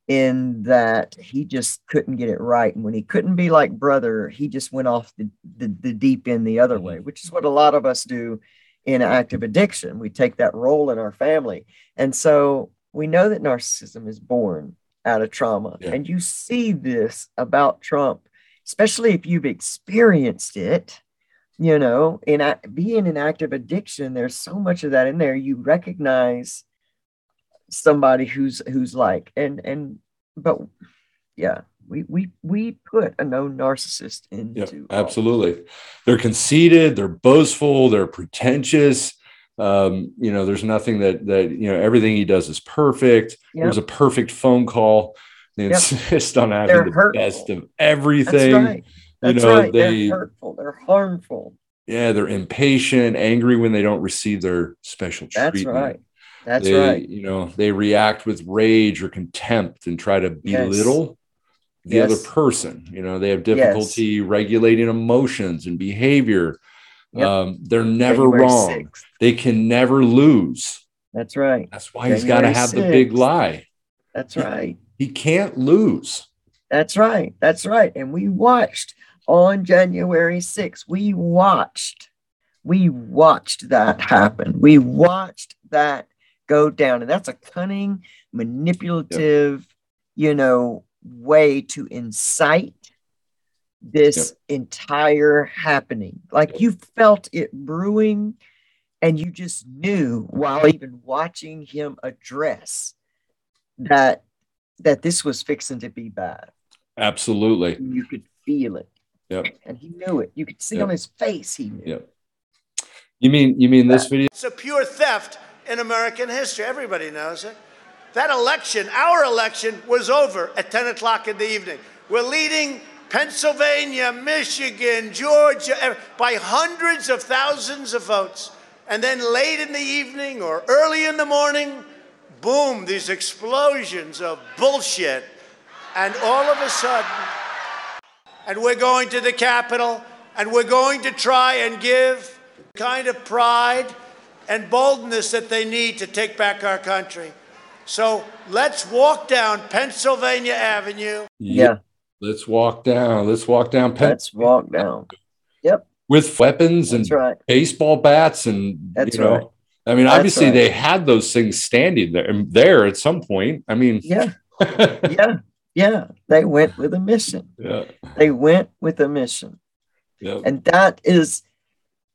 in that he just couldn't get it right. And when he couldn't be like brother, he just went off the, the, the deep end the other way, mm-hmm. which is what a lot of us do in active addiction. We take that role in our family. And so we know that narcissism is born out of trauma. Yeah. And you see this about Trump, especially if you've experienced it. You know, in being in active addiction, there's so much of that in there. You recognize somebody who's who's like and and but yeah we we we put a known narcissist into yeah, absolutely they're conceited they're boastful they're pretentious um, you know there's nothing that that you know everything he does is perfect yep. there's a perfect phone call they yep. insist on having they're the hurtful. best of everything That's right. That's you know right. they they're hurtful they're harmful yeah they're impatient angry when they don't receive their special treatment right that's they, right. You know, they react with rage or contempt and try to belittle yes. the yes. other person. You know, they have difficulty yes. regulating emotions and behavior. Yep. Um, they're never January wrong. 6th. They can never lose. That's right. That's why January he's got to have 6th. the big lie. That's right. He can't lose. That's right. That's right. And we watched on January 6th, we watched, we watched that happen. We watched that go down. And that's a cunning, manipulative, yep. you know, way to incite this yep. entire happening. Like you felt it brewing and you just knew while even watching him address that that this was fixing to be bad. Absolutely. You could feel it. Yep. And he knew it. You could see yep. on his face he knew. Yep. You mean you mean this video? It's a pure theft in American history. Everybody knows it. That election, our election, was over at 10 o'clock in the evening. We're leading Pennsylvania, Michigan, Georgia by hundreds of thousands of votes. And then late in the evening or early in the morning, boom, these explosions of bullshit. And all of a sudden, and we're going to the Capitol and we're going to try and give kind of pride and boldness that they need to take back our country. So let's walk down Pennsylvania Avenue. Yeah. Let's walk down. Let's walk down. Pen- let's walk down. Yep. With weapons and right. baseball bats and That's you know. Right. I mean, That's obviously right. they had those things standing there there at some point. I mean, yeah, yeah, yeah. They went with a mission. Yeah. They went with a mission. Yeah. And that is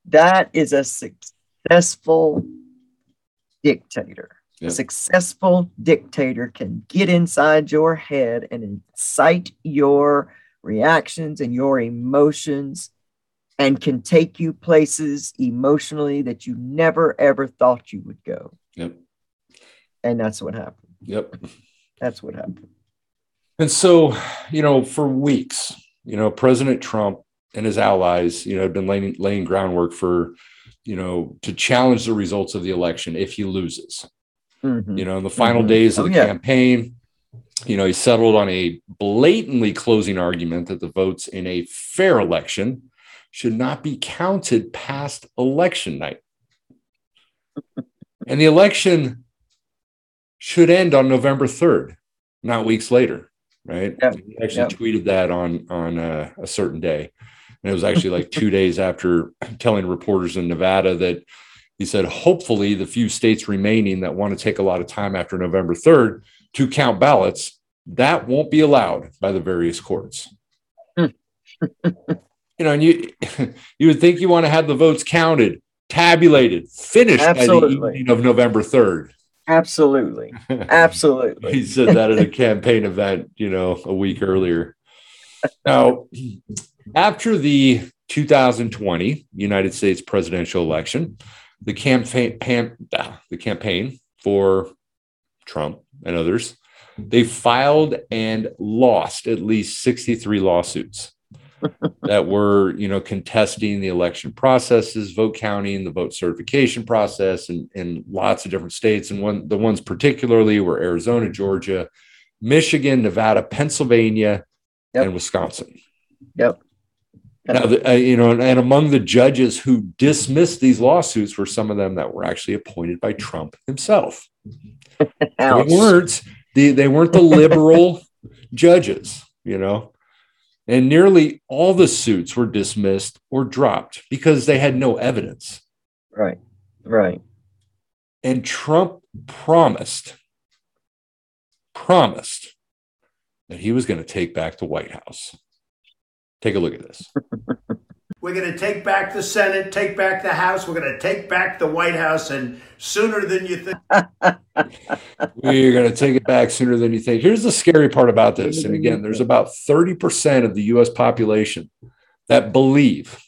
that is a success successful dictator. Yep. A successful dictator can get inside your head and incite your reactions and your emotions and can take you places emotionally that you never ever thought you would go. Yep. And that's what happened. Yep. That's what happened. And so, you know, for weeks, you know, President Trump and his allies, you know, had been laying, laying groundwork for you know, to challenge the results of the election if he loses. Mm-hmm. You know, in the final mm-hmm. days of oh, the yeah. campaign, you know, he settled on a blatantly closing argument that the votes in a fair election should not be counted past election night. and the election should end on November 3rd, not weeks later, right? Yep. He actually yep. tweeted that on on uh, a certain day. And it was actually like two days after telling reporters in Nevada that he said, hopefully, the few states remaining that want to take a lot of time after November 3rd to count ballots that won't be allowed by the various courts. you know, and you you would think you want to have the votes counted, tabulated, finished Absolutely. by the evening of November 3rd. Absolutely. Absolutely. he said that at a campaign event, you know, a week earlier. Now, after the 2020 United States presidential election, the campaign, ah, the campaign for Trump and others, they filed and lost at least 63 lawsuits that were, you know, contesting the election processes, vote counting, the vote certification process, and in lots of different states. And one, the ones particularly were Arizona, Georgia, Michigan, Nevada, Pennsylvania, yep. and Wisconsin. Yep. Now, the, uh, you know, and, and, among the judges who dismissed these lawsuits were some of them that were actually appointed by Trump himself. they weren't the, they weren't the liberal judges, you know. And nearly all the suits were dismissed or dropped because they had no evidence. Right. Right. And Trump promised promised that he was going to take back the White House. Take a look at this. We're going to take back the Senate, take back the House. We're going to take back the White House, and sooner than you think. We're going to take it back sooner than you think. Here's the scary part about this. And again, there's about 30% of the US population that believe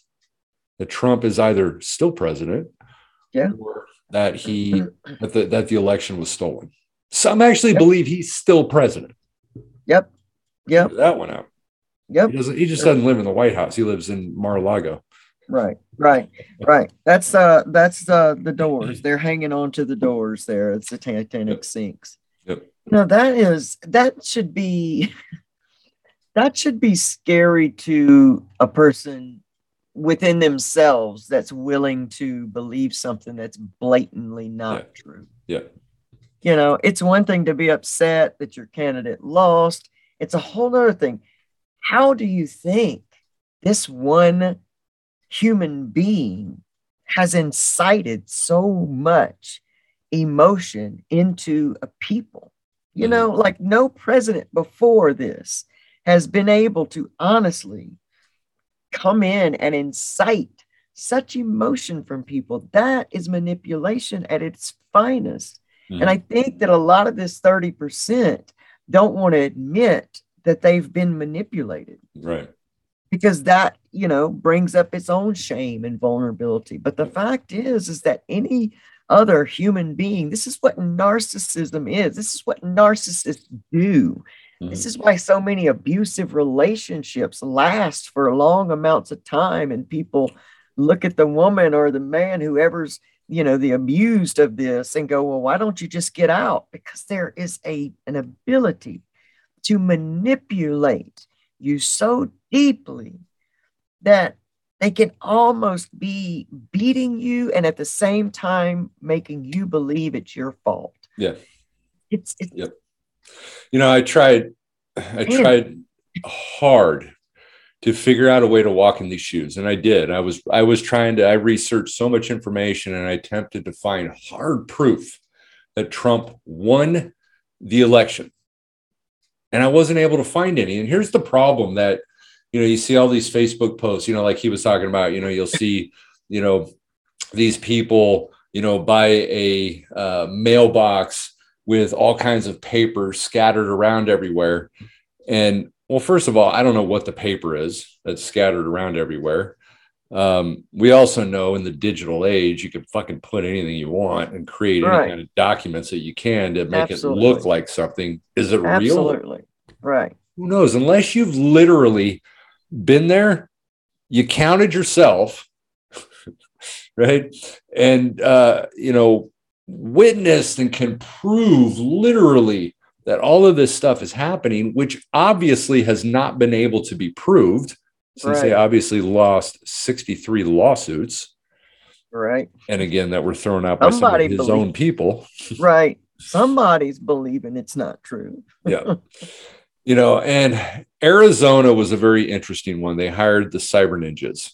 that Trump is either still president yeah. or that he that the, that the election was stolen. Some actually yep. believe he's still president. Yep. Yep. That one out. Yep. He doesn't. He just doesn't live in the White House. He lives in Mar-a-Lago. Right. Right. Right. That's uh. That's uh. The doors. They're hanging on to the doors. There. It's the Titanic yep. sinks. Yep. No, that is that should be. That should be scary to a person within themselves that's willing to believe something that's blatantly not yeah. true. Yeah. You know, it's one thing to be upset that your candidate lost. It's a whole other thing how do you think this one human being has incited so much emotion into a people? You mm-hmm. know, like no president before this has been able to honestly come in and incite such emotion from people. That is manipulation at its finest. Mm-hmm. And I think that a lot of this 30% don't want to admit that they've been manipulated. Right. Because that, you know, brings up its own shame and vulnerability. But the fact is, is that any other human being, this is what narcissism is. This is what narcissists do. Mm-hmm. This is why so many abusive relationships last for long amounts of time and people look at the woman or the man, whoever's you know the abused of this and go well why don't you just get out because there is a an ability to manipulate you so deeply that they can almost be beating you and at the same time making you believe it's your fault. Yeah. It's, it's yep. You know, I tried I tried hard to figure out a way to walk in these shoes and I did. I was I was trying to I researched so much information and I attempted to find hard proof that Trump won the election and I wasn't able to find any. And here's the problem that you know you see all these Facebook posts, you know, like he was talking about. You know, you'll see, you know, these people, you know, buy a uh, mailbox with all kinds of paper scattered around everywhere. And well, first of all, I don't know what the paper is that's scattered around everywhere. Um, we also know in the digital age, you can fucking put anything you want and create right. any kind of documents that you can to make Absolutely. it look like something. Is it Absolutely. real? Absolutely. Right. Who knows? Unless you've literally been there, you counted yourself, right? And, uh, you know, witnessed and can prove literally that all of this stuff is happening, which obviously has not been able to be proved since right. they obviously lost 63 lawsuits. Right. And again, that were thrown out by Somebody some of his believe, own people. right. Somebody's believing it's not true. yeah. You know, and Arizona was a very interesting one. They hired the Cyber Ninjas.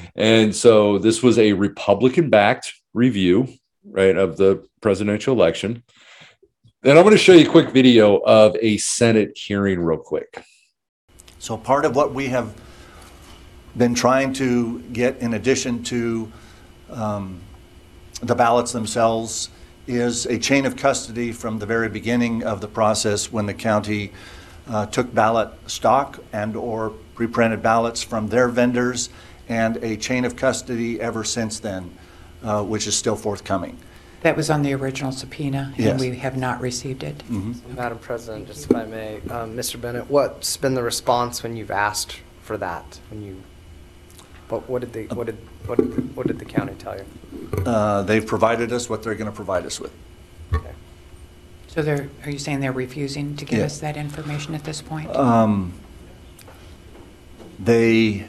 and so this was a Republican backed review, right, of the presidential election. And I'm going to show you a quick video of a Senate hearing, real quick. So, part of what we have been trying to get, in addition to um, the ballots themselves, is a chain of custody from the very beginning of the process when the county uh, took ballot stock and or pre-printed ballots from their vendors and a chain of custody ever since then, uh, which is still forthcoming. That was on the original subpoena, Yes. and we have not received it. Madam President, just if I may, um, Mr. Bennett, what's been the response when you've asked for that? When you, what, what did the, what did, what did, the- what did the county tell you? Uh, They've provided us what they're going to provide us with. Okay. So they're, are you saying they're refusing to give Yeah. us that information at this point? Um, They,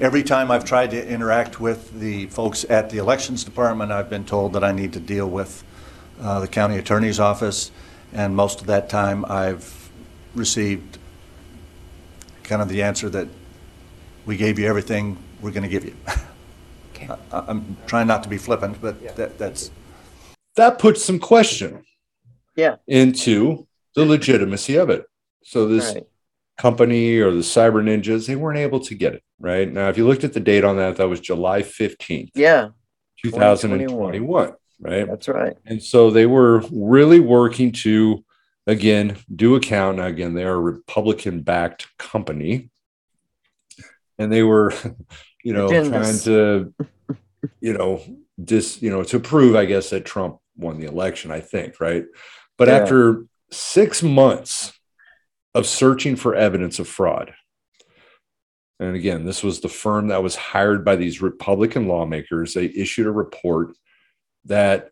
every time I've tried to interact with the folks at the Elections Department, I've been told that I need to deal with uh, the county attorney's office, and most of that time I've received kind of the answer that we gave you everything we're going to give you. Okay. I- I'm trying not to be flippant, but Yeah. that, that's, That puts some question Yeah. into the legitimacy of it. So this Right. Company or the cyber ninjas, they weren't able to get it, right? Now, if you looked at the date on that, that was July 15th, Yeah, 2021, right? that's right. And so they were really working to, again, do account. Now, again, they are a Republican backed company. And they were, you know, trying to, you know, just, you know, to prove, I guess, that Trump won the election, I think, right? But Yeah. after six months of searching for evidence of fraud, and again, this was the firm that was hired by these Republican lawmakers. They issued a report that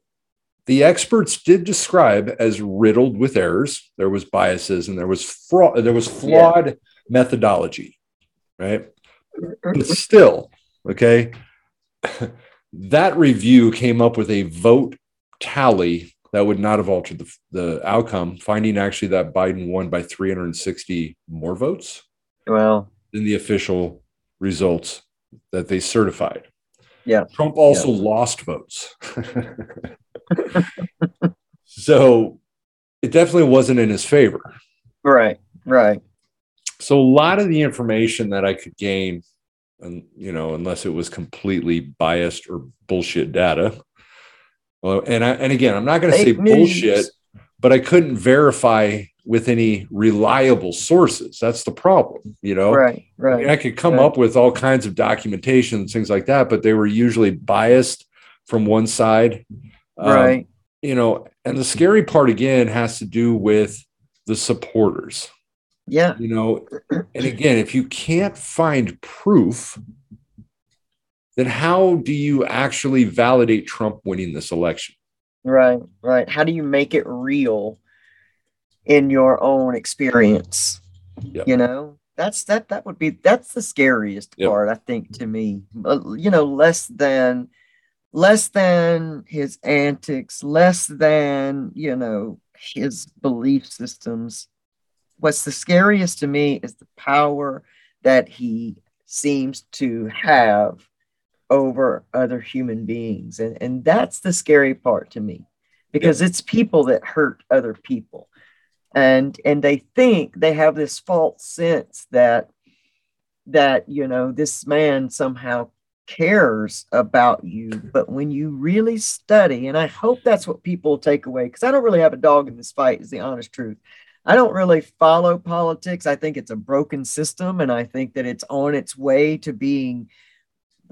the experts did describe as riddled with errors. There was biases and there was fraud. There was flawed methodology, right? But still, okay. that review came up with a vote tally that would not have altered the, the outcome, finding actually that Biden won by 360 more votes Well, than the official results that they certified. Yeah. Trump also lost votes. so it definitely wasn't in his favor. right, right. So a lot of the information that I could gain, and you know, unless it was completely biased or bullshit data. Well, and I, and again, I'm not going to say news. bullshit, but I couldn't verify with any reliable sources. That's the problem, you know. Right, I, mean, right. I could come right. up with all kinds of documentation and things like that, but they were usually biased from one side. Um, Right. you know, and the scary part again has to do with the supporters Yeah. you know and again if you can't find proof then how do you actually validate trump winning this election Right, right. How do you make it real in your own experience? Yep. You know, that's that that would be that's the scariest Yep. part, I think, to me. Uh, You know, less than less than his antics, less than, you know, his belief systems. What's the scariest to me is the power that he seems to have over other human beings. And, and that's the scary part to me because it's people that hurt other people. And and they think they have this false sense that that you know this man somehow cares about you but when you really study and i hope that's what people take away because i don't really have a dog in this fight is the honest truth i don't really follow politics i think it's a broken system and i think that it's on its way to being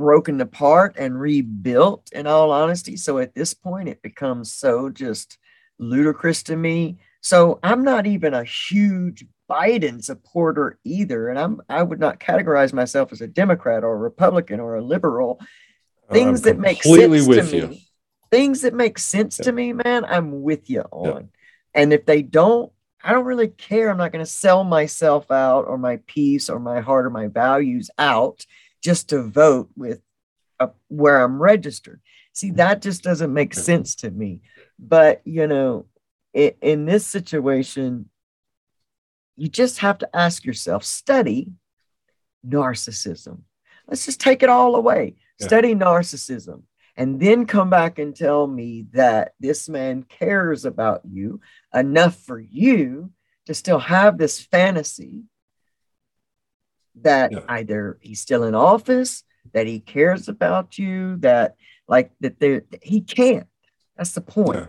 broken apart and rebuilt in all honesty. So at this point it becomes so just ludicrous to me. So i'm not even a huge biden supporter either and i'm i would not categorize myself as a democrat or a republican or a liberal. Things I'm that make sense to you. me things that make sense to me man i'm with you on. And if they don't i don't really care. I'm not going to sell myself out or my peace or my heart or my values out just to vote with uh, where i'm registered. See that just doesn't make sense to me. But you know in, in this situation you just have to ask yourself study narcissism. Let's just take it all away. Yeah. study narcissism and then come back and tell me that this man cares about you enough for you to still have this fantasy that yeah. either he's still in office, that he cares about you, that like that there he can't. That's the point. Yeah.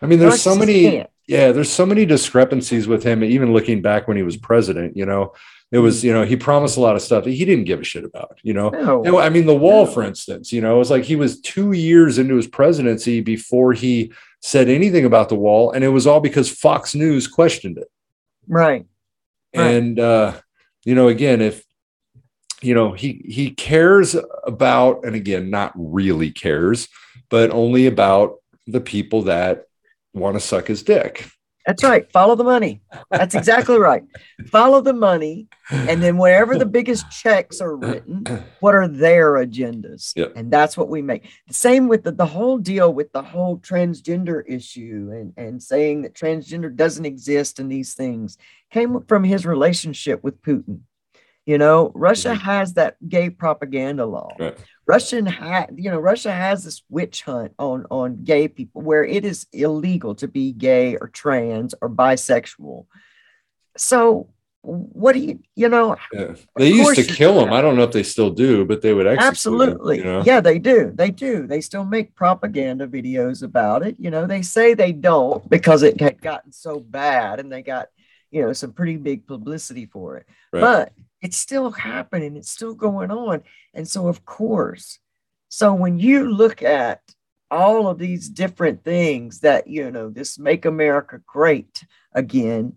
I mean, there's so many yeah, there's so many discrepancies with him, even looking back when he was president, you know. It was, you know, he promised a lot of stuff that he didn't give a shit about, you know. No, I mean, the wall, no. for instance, you know, it was like he was two years into his presidency before he said anything about the wall, and it was all because Fox News questioned it. Right. And uh, you know, again, if you know, he he cares about, and again, not really cares, but only about the people that want to suck his dick. That's right. Follow the money. That's exactly right. Follow the money. And then wherever the biggest checks are written, what are their agendas? Yep. And that's what we make. The same with the, the whole deal with the whole transgender issue and, and saying that transgender doesn't exist and these things came from his relationship with Putin. You know, Russia mm-hmm. has that gay propaganda law. Right. Russian had, you know, Russia has this witch hunt on on gay people where it is illegal to be gay or trans or bisexual. So what do you, you know? Yeah. They used to kill them. I don't know if they still do, but they would absolutely. Them, you know? Yeah, they do. They do. They still make propaganda videos about it. You know, they say they don't because it had gotten so bad and they got, you know, some pretty big publicity for it. Right. But it's still happening, it's still going on. And so, of course, so when you look at all of these different things that, you know, this make America great again,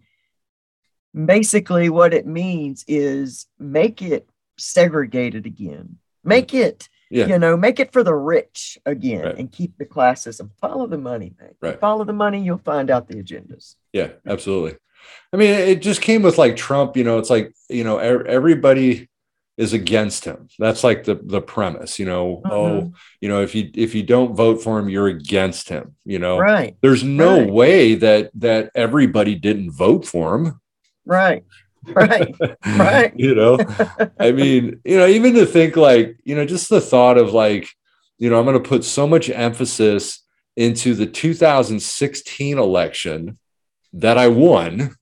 basically what it means is make it segregated again, make it. Yeah. You know, make it for the rich again right. and keep the classism. Follow the money, man. Right. Follow the money, you'll find out the agendas. Yeah, absolutely. I mean, it just came with like Trump. You know, it's like you know everybody is against him. That's like the the premise. You know, mm-hmm. oh, you know, if you if you don't vote for him, you're against him. You know, right? There's no right. way that that everybody didn't vote for him. Right. Right. right. you know, I mean, you know, even to think like, you know, just the thought of like, you know, I'm going to put so much emphasis into the 2016 election that I won,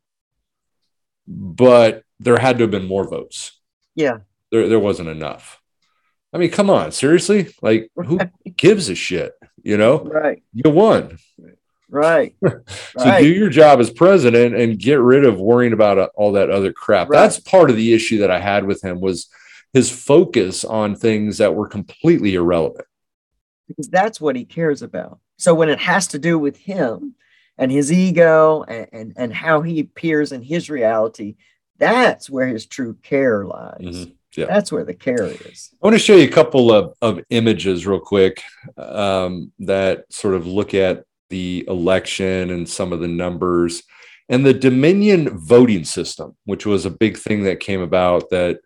but there had to have been more votes. Yeah. There, there wasn't enough. I mean, come on, seriously? Like, who gives a shit? You know? Right. You won. Right. so right. do your job as president and get rid of worrying about uh, all that other crap. Right. That's part of the issue that I had with him was his focus on things that were completely irrelevant. Because that's what he cares about. So when it has to do with him, and his ego and, and, and how he appears in his reality, that's where his true care lies. Mm-hmm. Yeah. That's where the care is. I want to show you a couple of, of images real quick um, that sort of look at the election and some of the numbers and the Dominion voting system, which was a big thing that came about that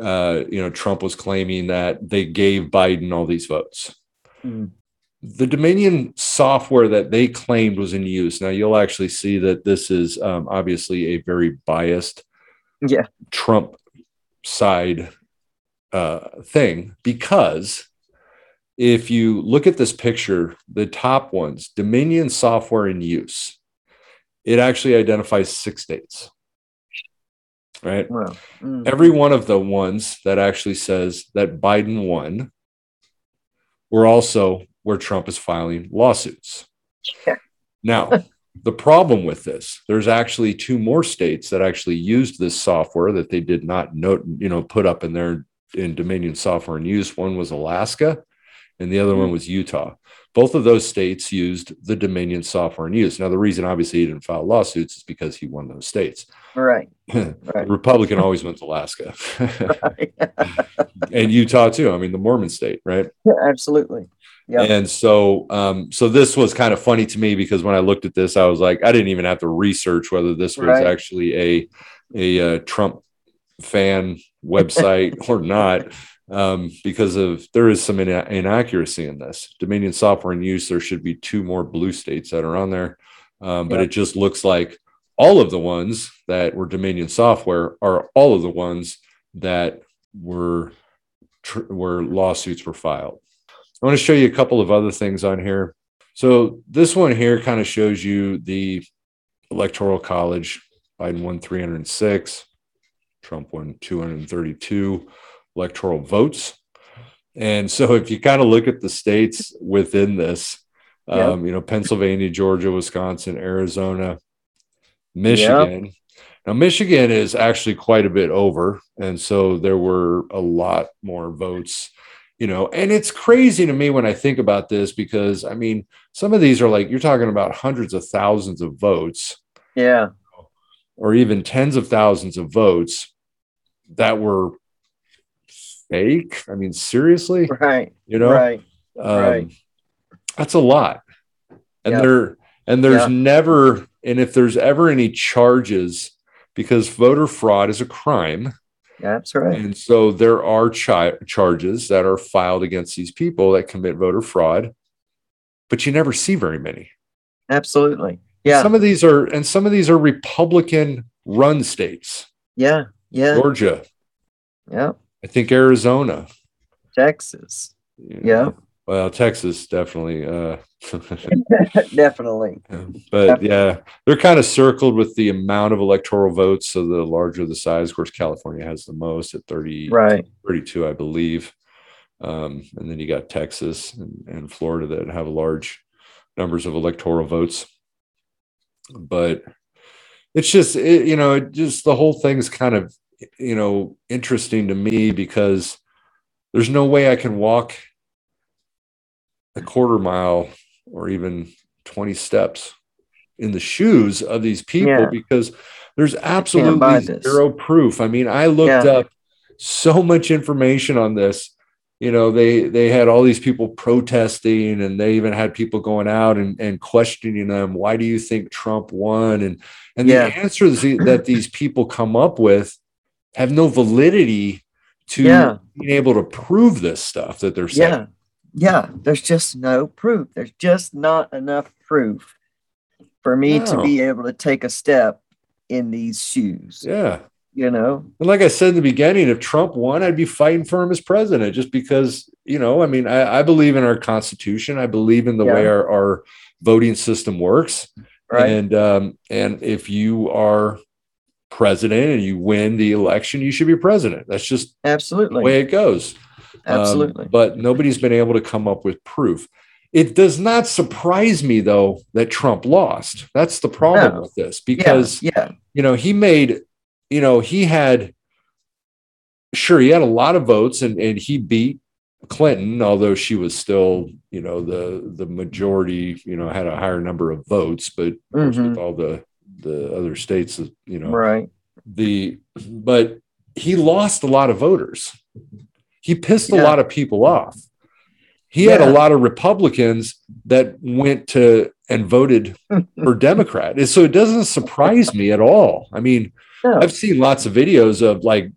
uh, you know Trump was claiming that they gave Biden all these votes. Mm the Dominion software that they claimed was in use. Now you'll actually see that this is um, obviously a very biased, yeah, Trump side uh, thing because if you look at this picture, the top ones, Dominion software in use, it actually identifies six states. Right. Wow. Mm-hmm. Every one of the ones that actually says that Biden won were also where Trump is filing lawsuits. Yeah. Now, the problem with this, there's actually two more states that actually used this software that they did not note, you know, put up in their in Dominion software and use. One was Alaska, and the other mm-hmm. one was Utah. Both of those states used the Dominion software and use. Now, the reason obviously he didn't file lawsuits is because he won those states. Right. right. Republican always wins Alaska and Utah too. I mean, the Mormon state, right? Yeah, absolutely. Yep. And so, um, so this was kind of funny to me because when I looked at this, I was like, I didn't even have to research whether this was right. actually a a uh, Trump fan website or not, um, because of there is some ina- inaccuracy in this. Dominion software in use, there should be two more blue states that are on there, um, but yep. it just looks like all of the ones that were Dominion software are all of the ones that were tr- where lawsuits were filed. I want to show you a couple of other things on here. So this one here kind of shows you the electoral college. Biden won 306, Trump won 232 electoral votes. And so if you kind of look at the states within this, um, you know, Pennsylvania, Georgia, Wisconsin, Arizona, Michigan. Now, Michigan is actually quite a bit over. And so there were a lot more votes, you know, and it's crazy to me when I think about this because I mean, some of these are like you're talking about hundreds of thousands of votes. Yeah. Or even tens of thousands of votes that were fake. I mean, seriously? Right. You know? Right. Um, right. That's a lot. And there and there's never and if there's ever any charges because voter fraud is a crime. That's right. And so there are chi- charges that are filed against these people that commit voter fraud, but you never see very many. Absolutely. Yeah. Some of these are, and some of these are Republican run states. Yeah. Yeah. Georgia. Yeah. I think Arizona. Texas. Yeah. Well, Texas definitely. Uh, definitely. But definitely. yeah, they're kind of circled with the amount of electoral votes. So the larger the size, of course, California has the most at 30, right. 32, I believe. Um, and then you got Texas and, and Florida that have large numbers of electoral votes. But it's just, it, you know, it just the whole thing is kind of, you know, interesting to me because there's no way I can walk a quarter mile or even 20 steps in the shoes of these people yeah. because there's absolutely zero proof. I mean, I looked yeah. up so much information on this. You know, they they had all these people protesting, and they even had people going out and, and questioning them. Why do you think Trump won? And and yeah. the answers that these people come up with have no validity to being able to prove this stuff that they're saying yeah, there's just no proof. There's just not enough proof for me no. to be able to take a step in these shoes. Yeah. You know, and like I said in the beginning, if Trump won, I'd be fighting for him as president just because, you know, I mean, I, I believe in our Constitution. I believe in the yeah. way our, our voting system works. Right. And um, and if you are president and you win the election, you should be president. That's just absolutely the way it goes. Absolutely. Um, but nobody's been able to come up with proof. It does not surprise me though that Trump lost. That's the problem no. with this because yeah, yeah. you know, he made, you know, he had sure he had a lot of votes and, and he beat Clinton, although she was still, you know, the the majority, you know, had a higher number of votes, but mm-hmm. with all the the other states, you know, right. The but he lost a lot of voters. He pissed yeah. a lot of people off. He yeah. had a lot of Republicans that went to and voted for Democrat. And so it doesn't surprise me at all. I mean, I've seen lots of videos of like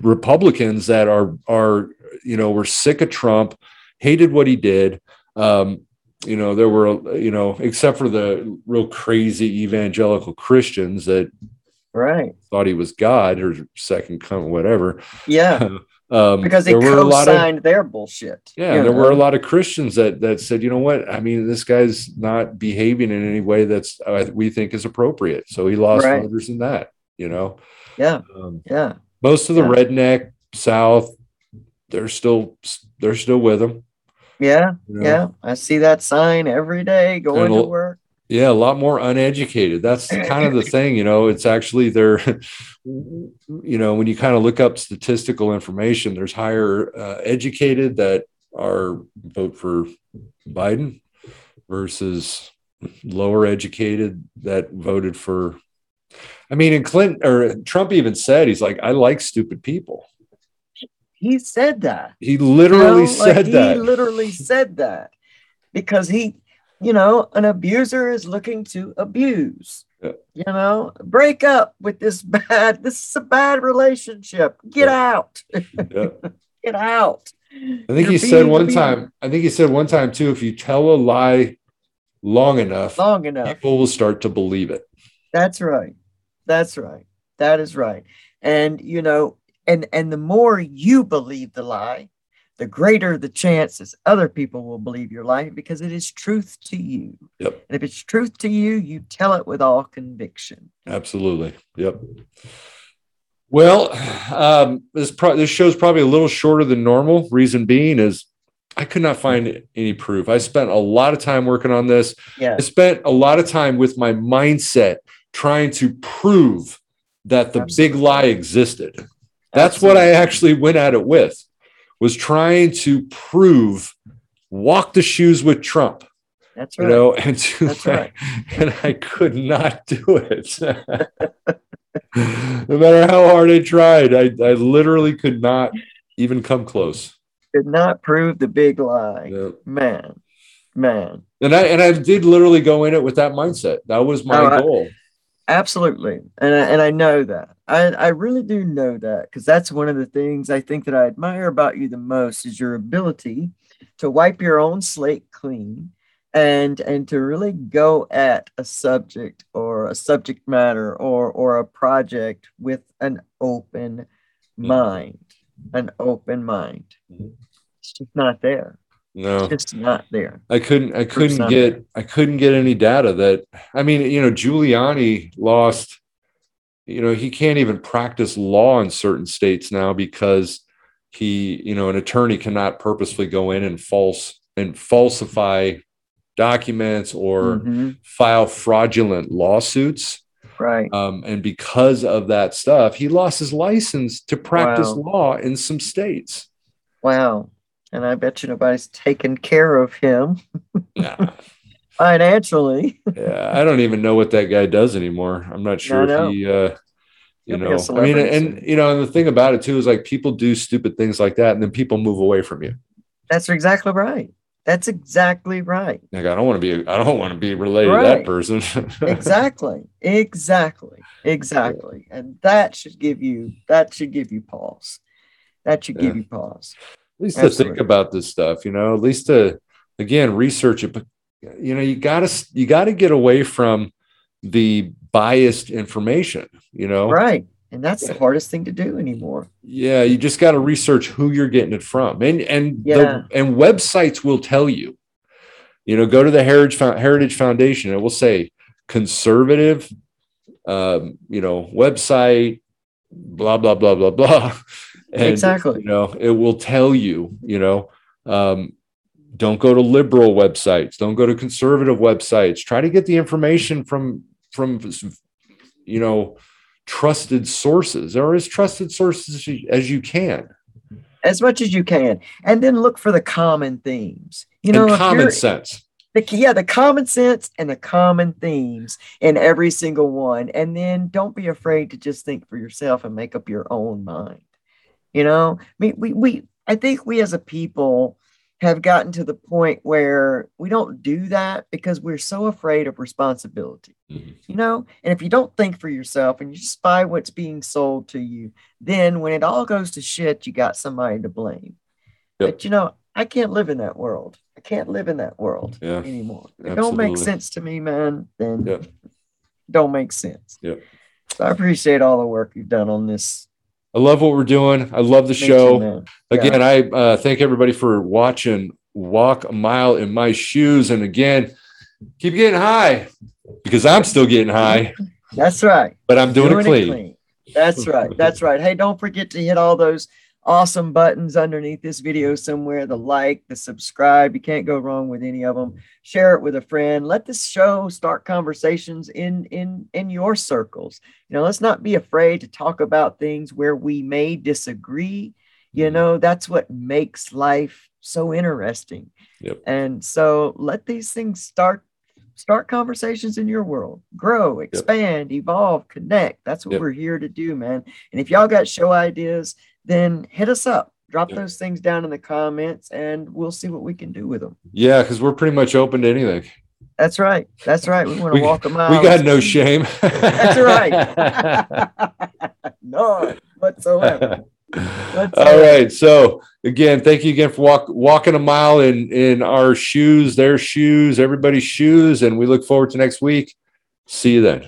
Republicans that are are you know were sick of Trump, hated what he did. Um, you know, there were you know, except for the real crazy evangelical Christians that right thought he was God or second coming, whatever. Yeah. Um, because they co-signed of, their bullshit. Yeah, there know? were a lot of Christians that that said, you know what? I mean, this guy's not behaving in any way that's uh, we think is appropriate. So he lost right. voters in that. You know. Yeah. Um, yeah. Most of the yeah. redneck South, they're still they're still with him. Yeah, you know? yeah. I see that sign every day going to work. Yeah, a lot more uneducated. That's kind of the thing, you know. It's actually they're, you know, when you kind of look up statistical information, there's higher uh, educated that are vote for Biden versus lower educated that voted for. I mean, and Clinton or Trump even said he's like, I like stupid people. He said that. He literally you know, said like that. He literally said that because he you know, an abuser is looking to abuse. Yeah. You know, break up with this bad, this is a bad relationship. Get yeah. out. Yeah. Get out. I think You're he said one time, I think he said one time too, if you tell a lie long enough, long enough, people will start to believe it. That's right. That's right. That is right. And you know, and and the more you believe the lie, the greater the chances other people will believe your lie because it is truth to you. Yep. And if it's truth to you, you tell it with all conviction. Absolutely. Yep. Well, um, this pro- this show's probably a little shorter than normal. Reason being is I could not find any proof. I spent a lot of time working on this. Yeah. I spent a lot of time with my mindset trying to prove that the Absolutely. big lie existed. That's what I actually went at it with. Was trying to prove walk the shoes with Trump, That's right. you know, and to That's right. and I could not do it. no matter how hard I tried, I, I literally could not even come close. Did not prove the big lie. Yeah. Man, man. And I and I did literally go in it with that mindset. That was my Oh, I- goal. Absolutely. And I, and I know that. I, I really do know that because that's one of the things I think that I admire about you the most is your ability to wipe your own slate clean and and to really go at a subject or a subject matter or or a project with an open mind. An open mind. Mhm. It's just not there. No. It's just not there. I couldn't I couldn't get I couldn't get any data that I mean, you know, Giuliani lost, you know, he can't even practice law in certain states now because he, you know, an attorney cannot purposefully go in and false and falsify documents or Mhm. file fraudulent lawsuits. Right. Um, and because of that stuff, he lost his license to practice Wow. law in some states. Wow. And I bet you nobody's taken care of him Yeah. financially. yeah, I don't even know what that guy does anymore. I'm not sure if he, uh, you He'll know, I mean, and you know, and the thing about it too is like people do stupid things like that, and then people move away from you. That's exactly right. That's exactly right. Like, I don't want to be, I don't want to be related to that person. Exactly. exactly. Exactly. And that should give you that should give you pause. That should give Yeah. you pause. At least to think about this stuff, you know, at least to again research it. But you know, you gotta you gotta get away from the biased information, you know. Right. And that's the hardest thing to do anymore. Yeah, you just got to research who you're getting it from, and and Yeah. the, and websites will tell you. You know, go to the Heritage Heritage Foundation. It will say conservative, um, you know, website, blah blah blah blah blah. And, Exactly. You know, it will tell you. You know, um, don't go to liberal websites. Don't go to conservative websites. Try to get the information from from you know trusted sources or as trusted sources as you, as you can As much as you can. And then look for the common themes. You know, and common sense the yeah the common sense and the common themes in every single one and then don't be afraid to just think for yourself and make up your own mind you know i mean we we i think we as a people have gotten to the point where we don't do that because we're so afraid of responsibility Mhm. you know and if you don't think for yourself and you just buy what's being sold to you then when it all goes to shit you got somebody to blame Yep. but you know i can't live in that world i can't live in that world Yeah, anymore if it don't make sense to me man then Yep. don't make sense Yep. so i appreciate all the work you've done on this i love what we're doing. I love the show. again i uh, thank everybody for watching. Walk a mile in my shoes. And again keep getting high because i'm still getting high. That's right. But i'm doing, it clean, That's right. That's right. Hey, don't forget to hit all those awesome buttons underneath this video somewhere the like, the subscribe. You can't go wrong with any of them. Share it with a friend. Let this show start conversations in in in your circles. You know, let's not be afraid to talk about things where we may disagree. You mm-hmm. know, that's what makes life so interesting. Yep. And so let these things start start conversations in your world grow expand evolve connect that's what Yep. we're here to do man and if y'all got show ideas then hit us up. Drop Yep. those things down in the comments and we'll see what we can do with them yeah because we're pretty much open to anything. That's right. That's right. We want to We- walk a mile we got no shame. That's right. None whatsoever. All right. So again, thank you again for walk, walking a mile in in our shoes, their shoes, everybody's shoes, and we look forward to next week. See you then.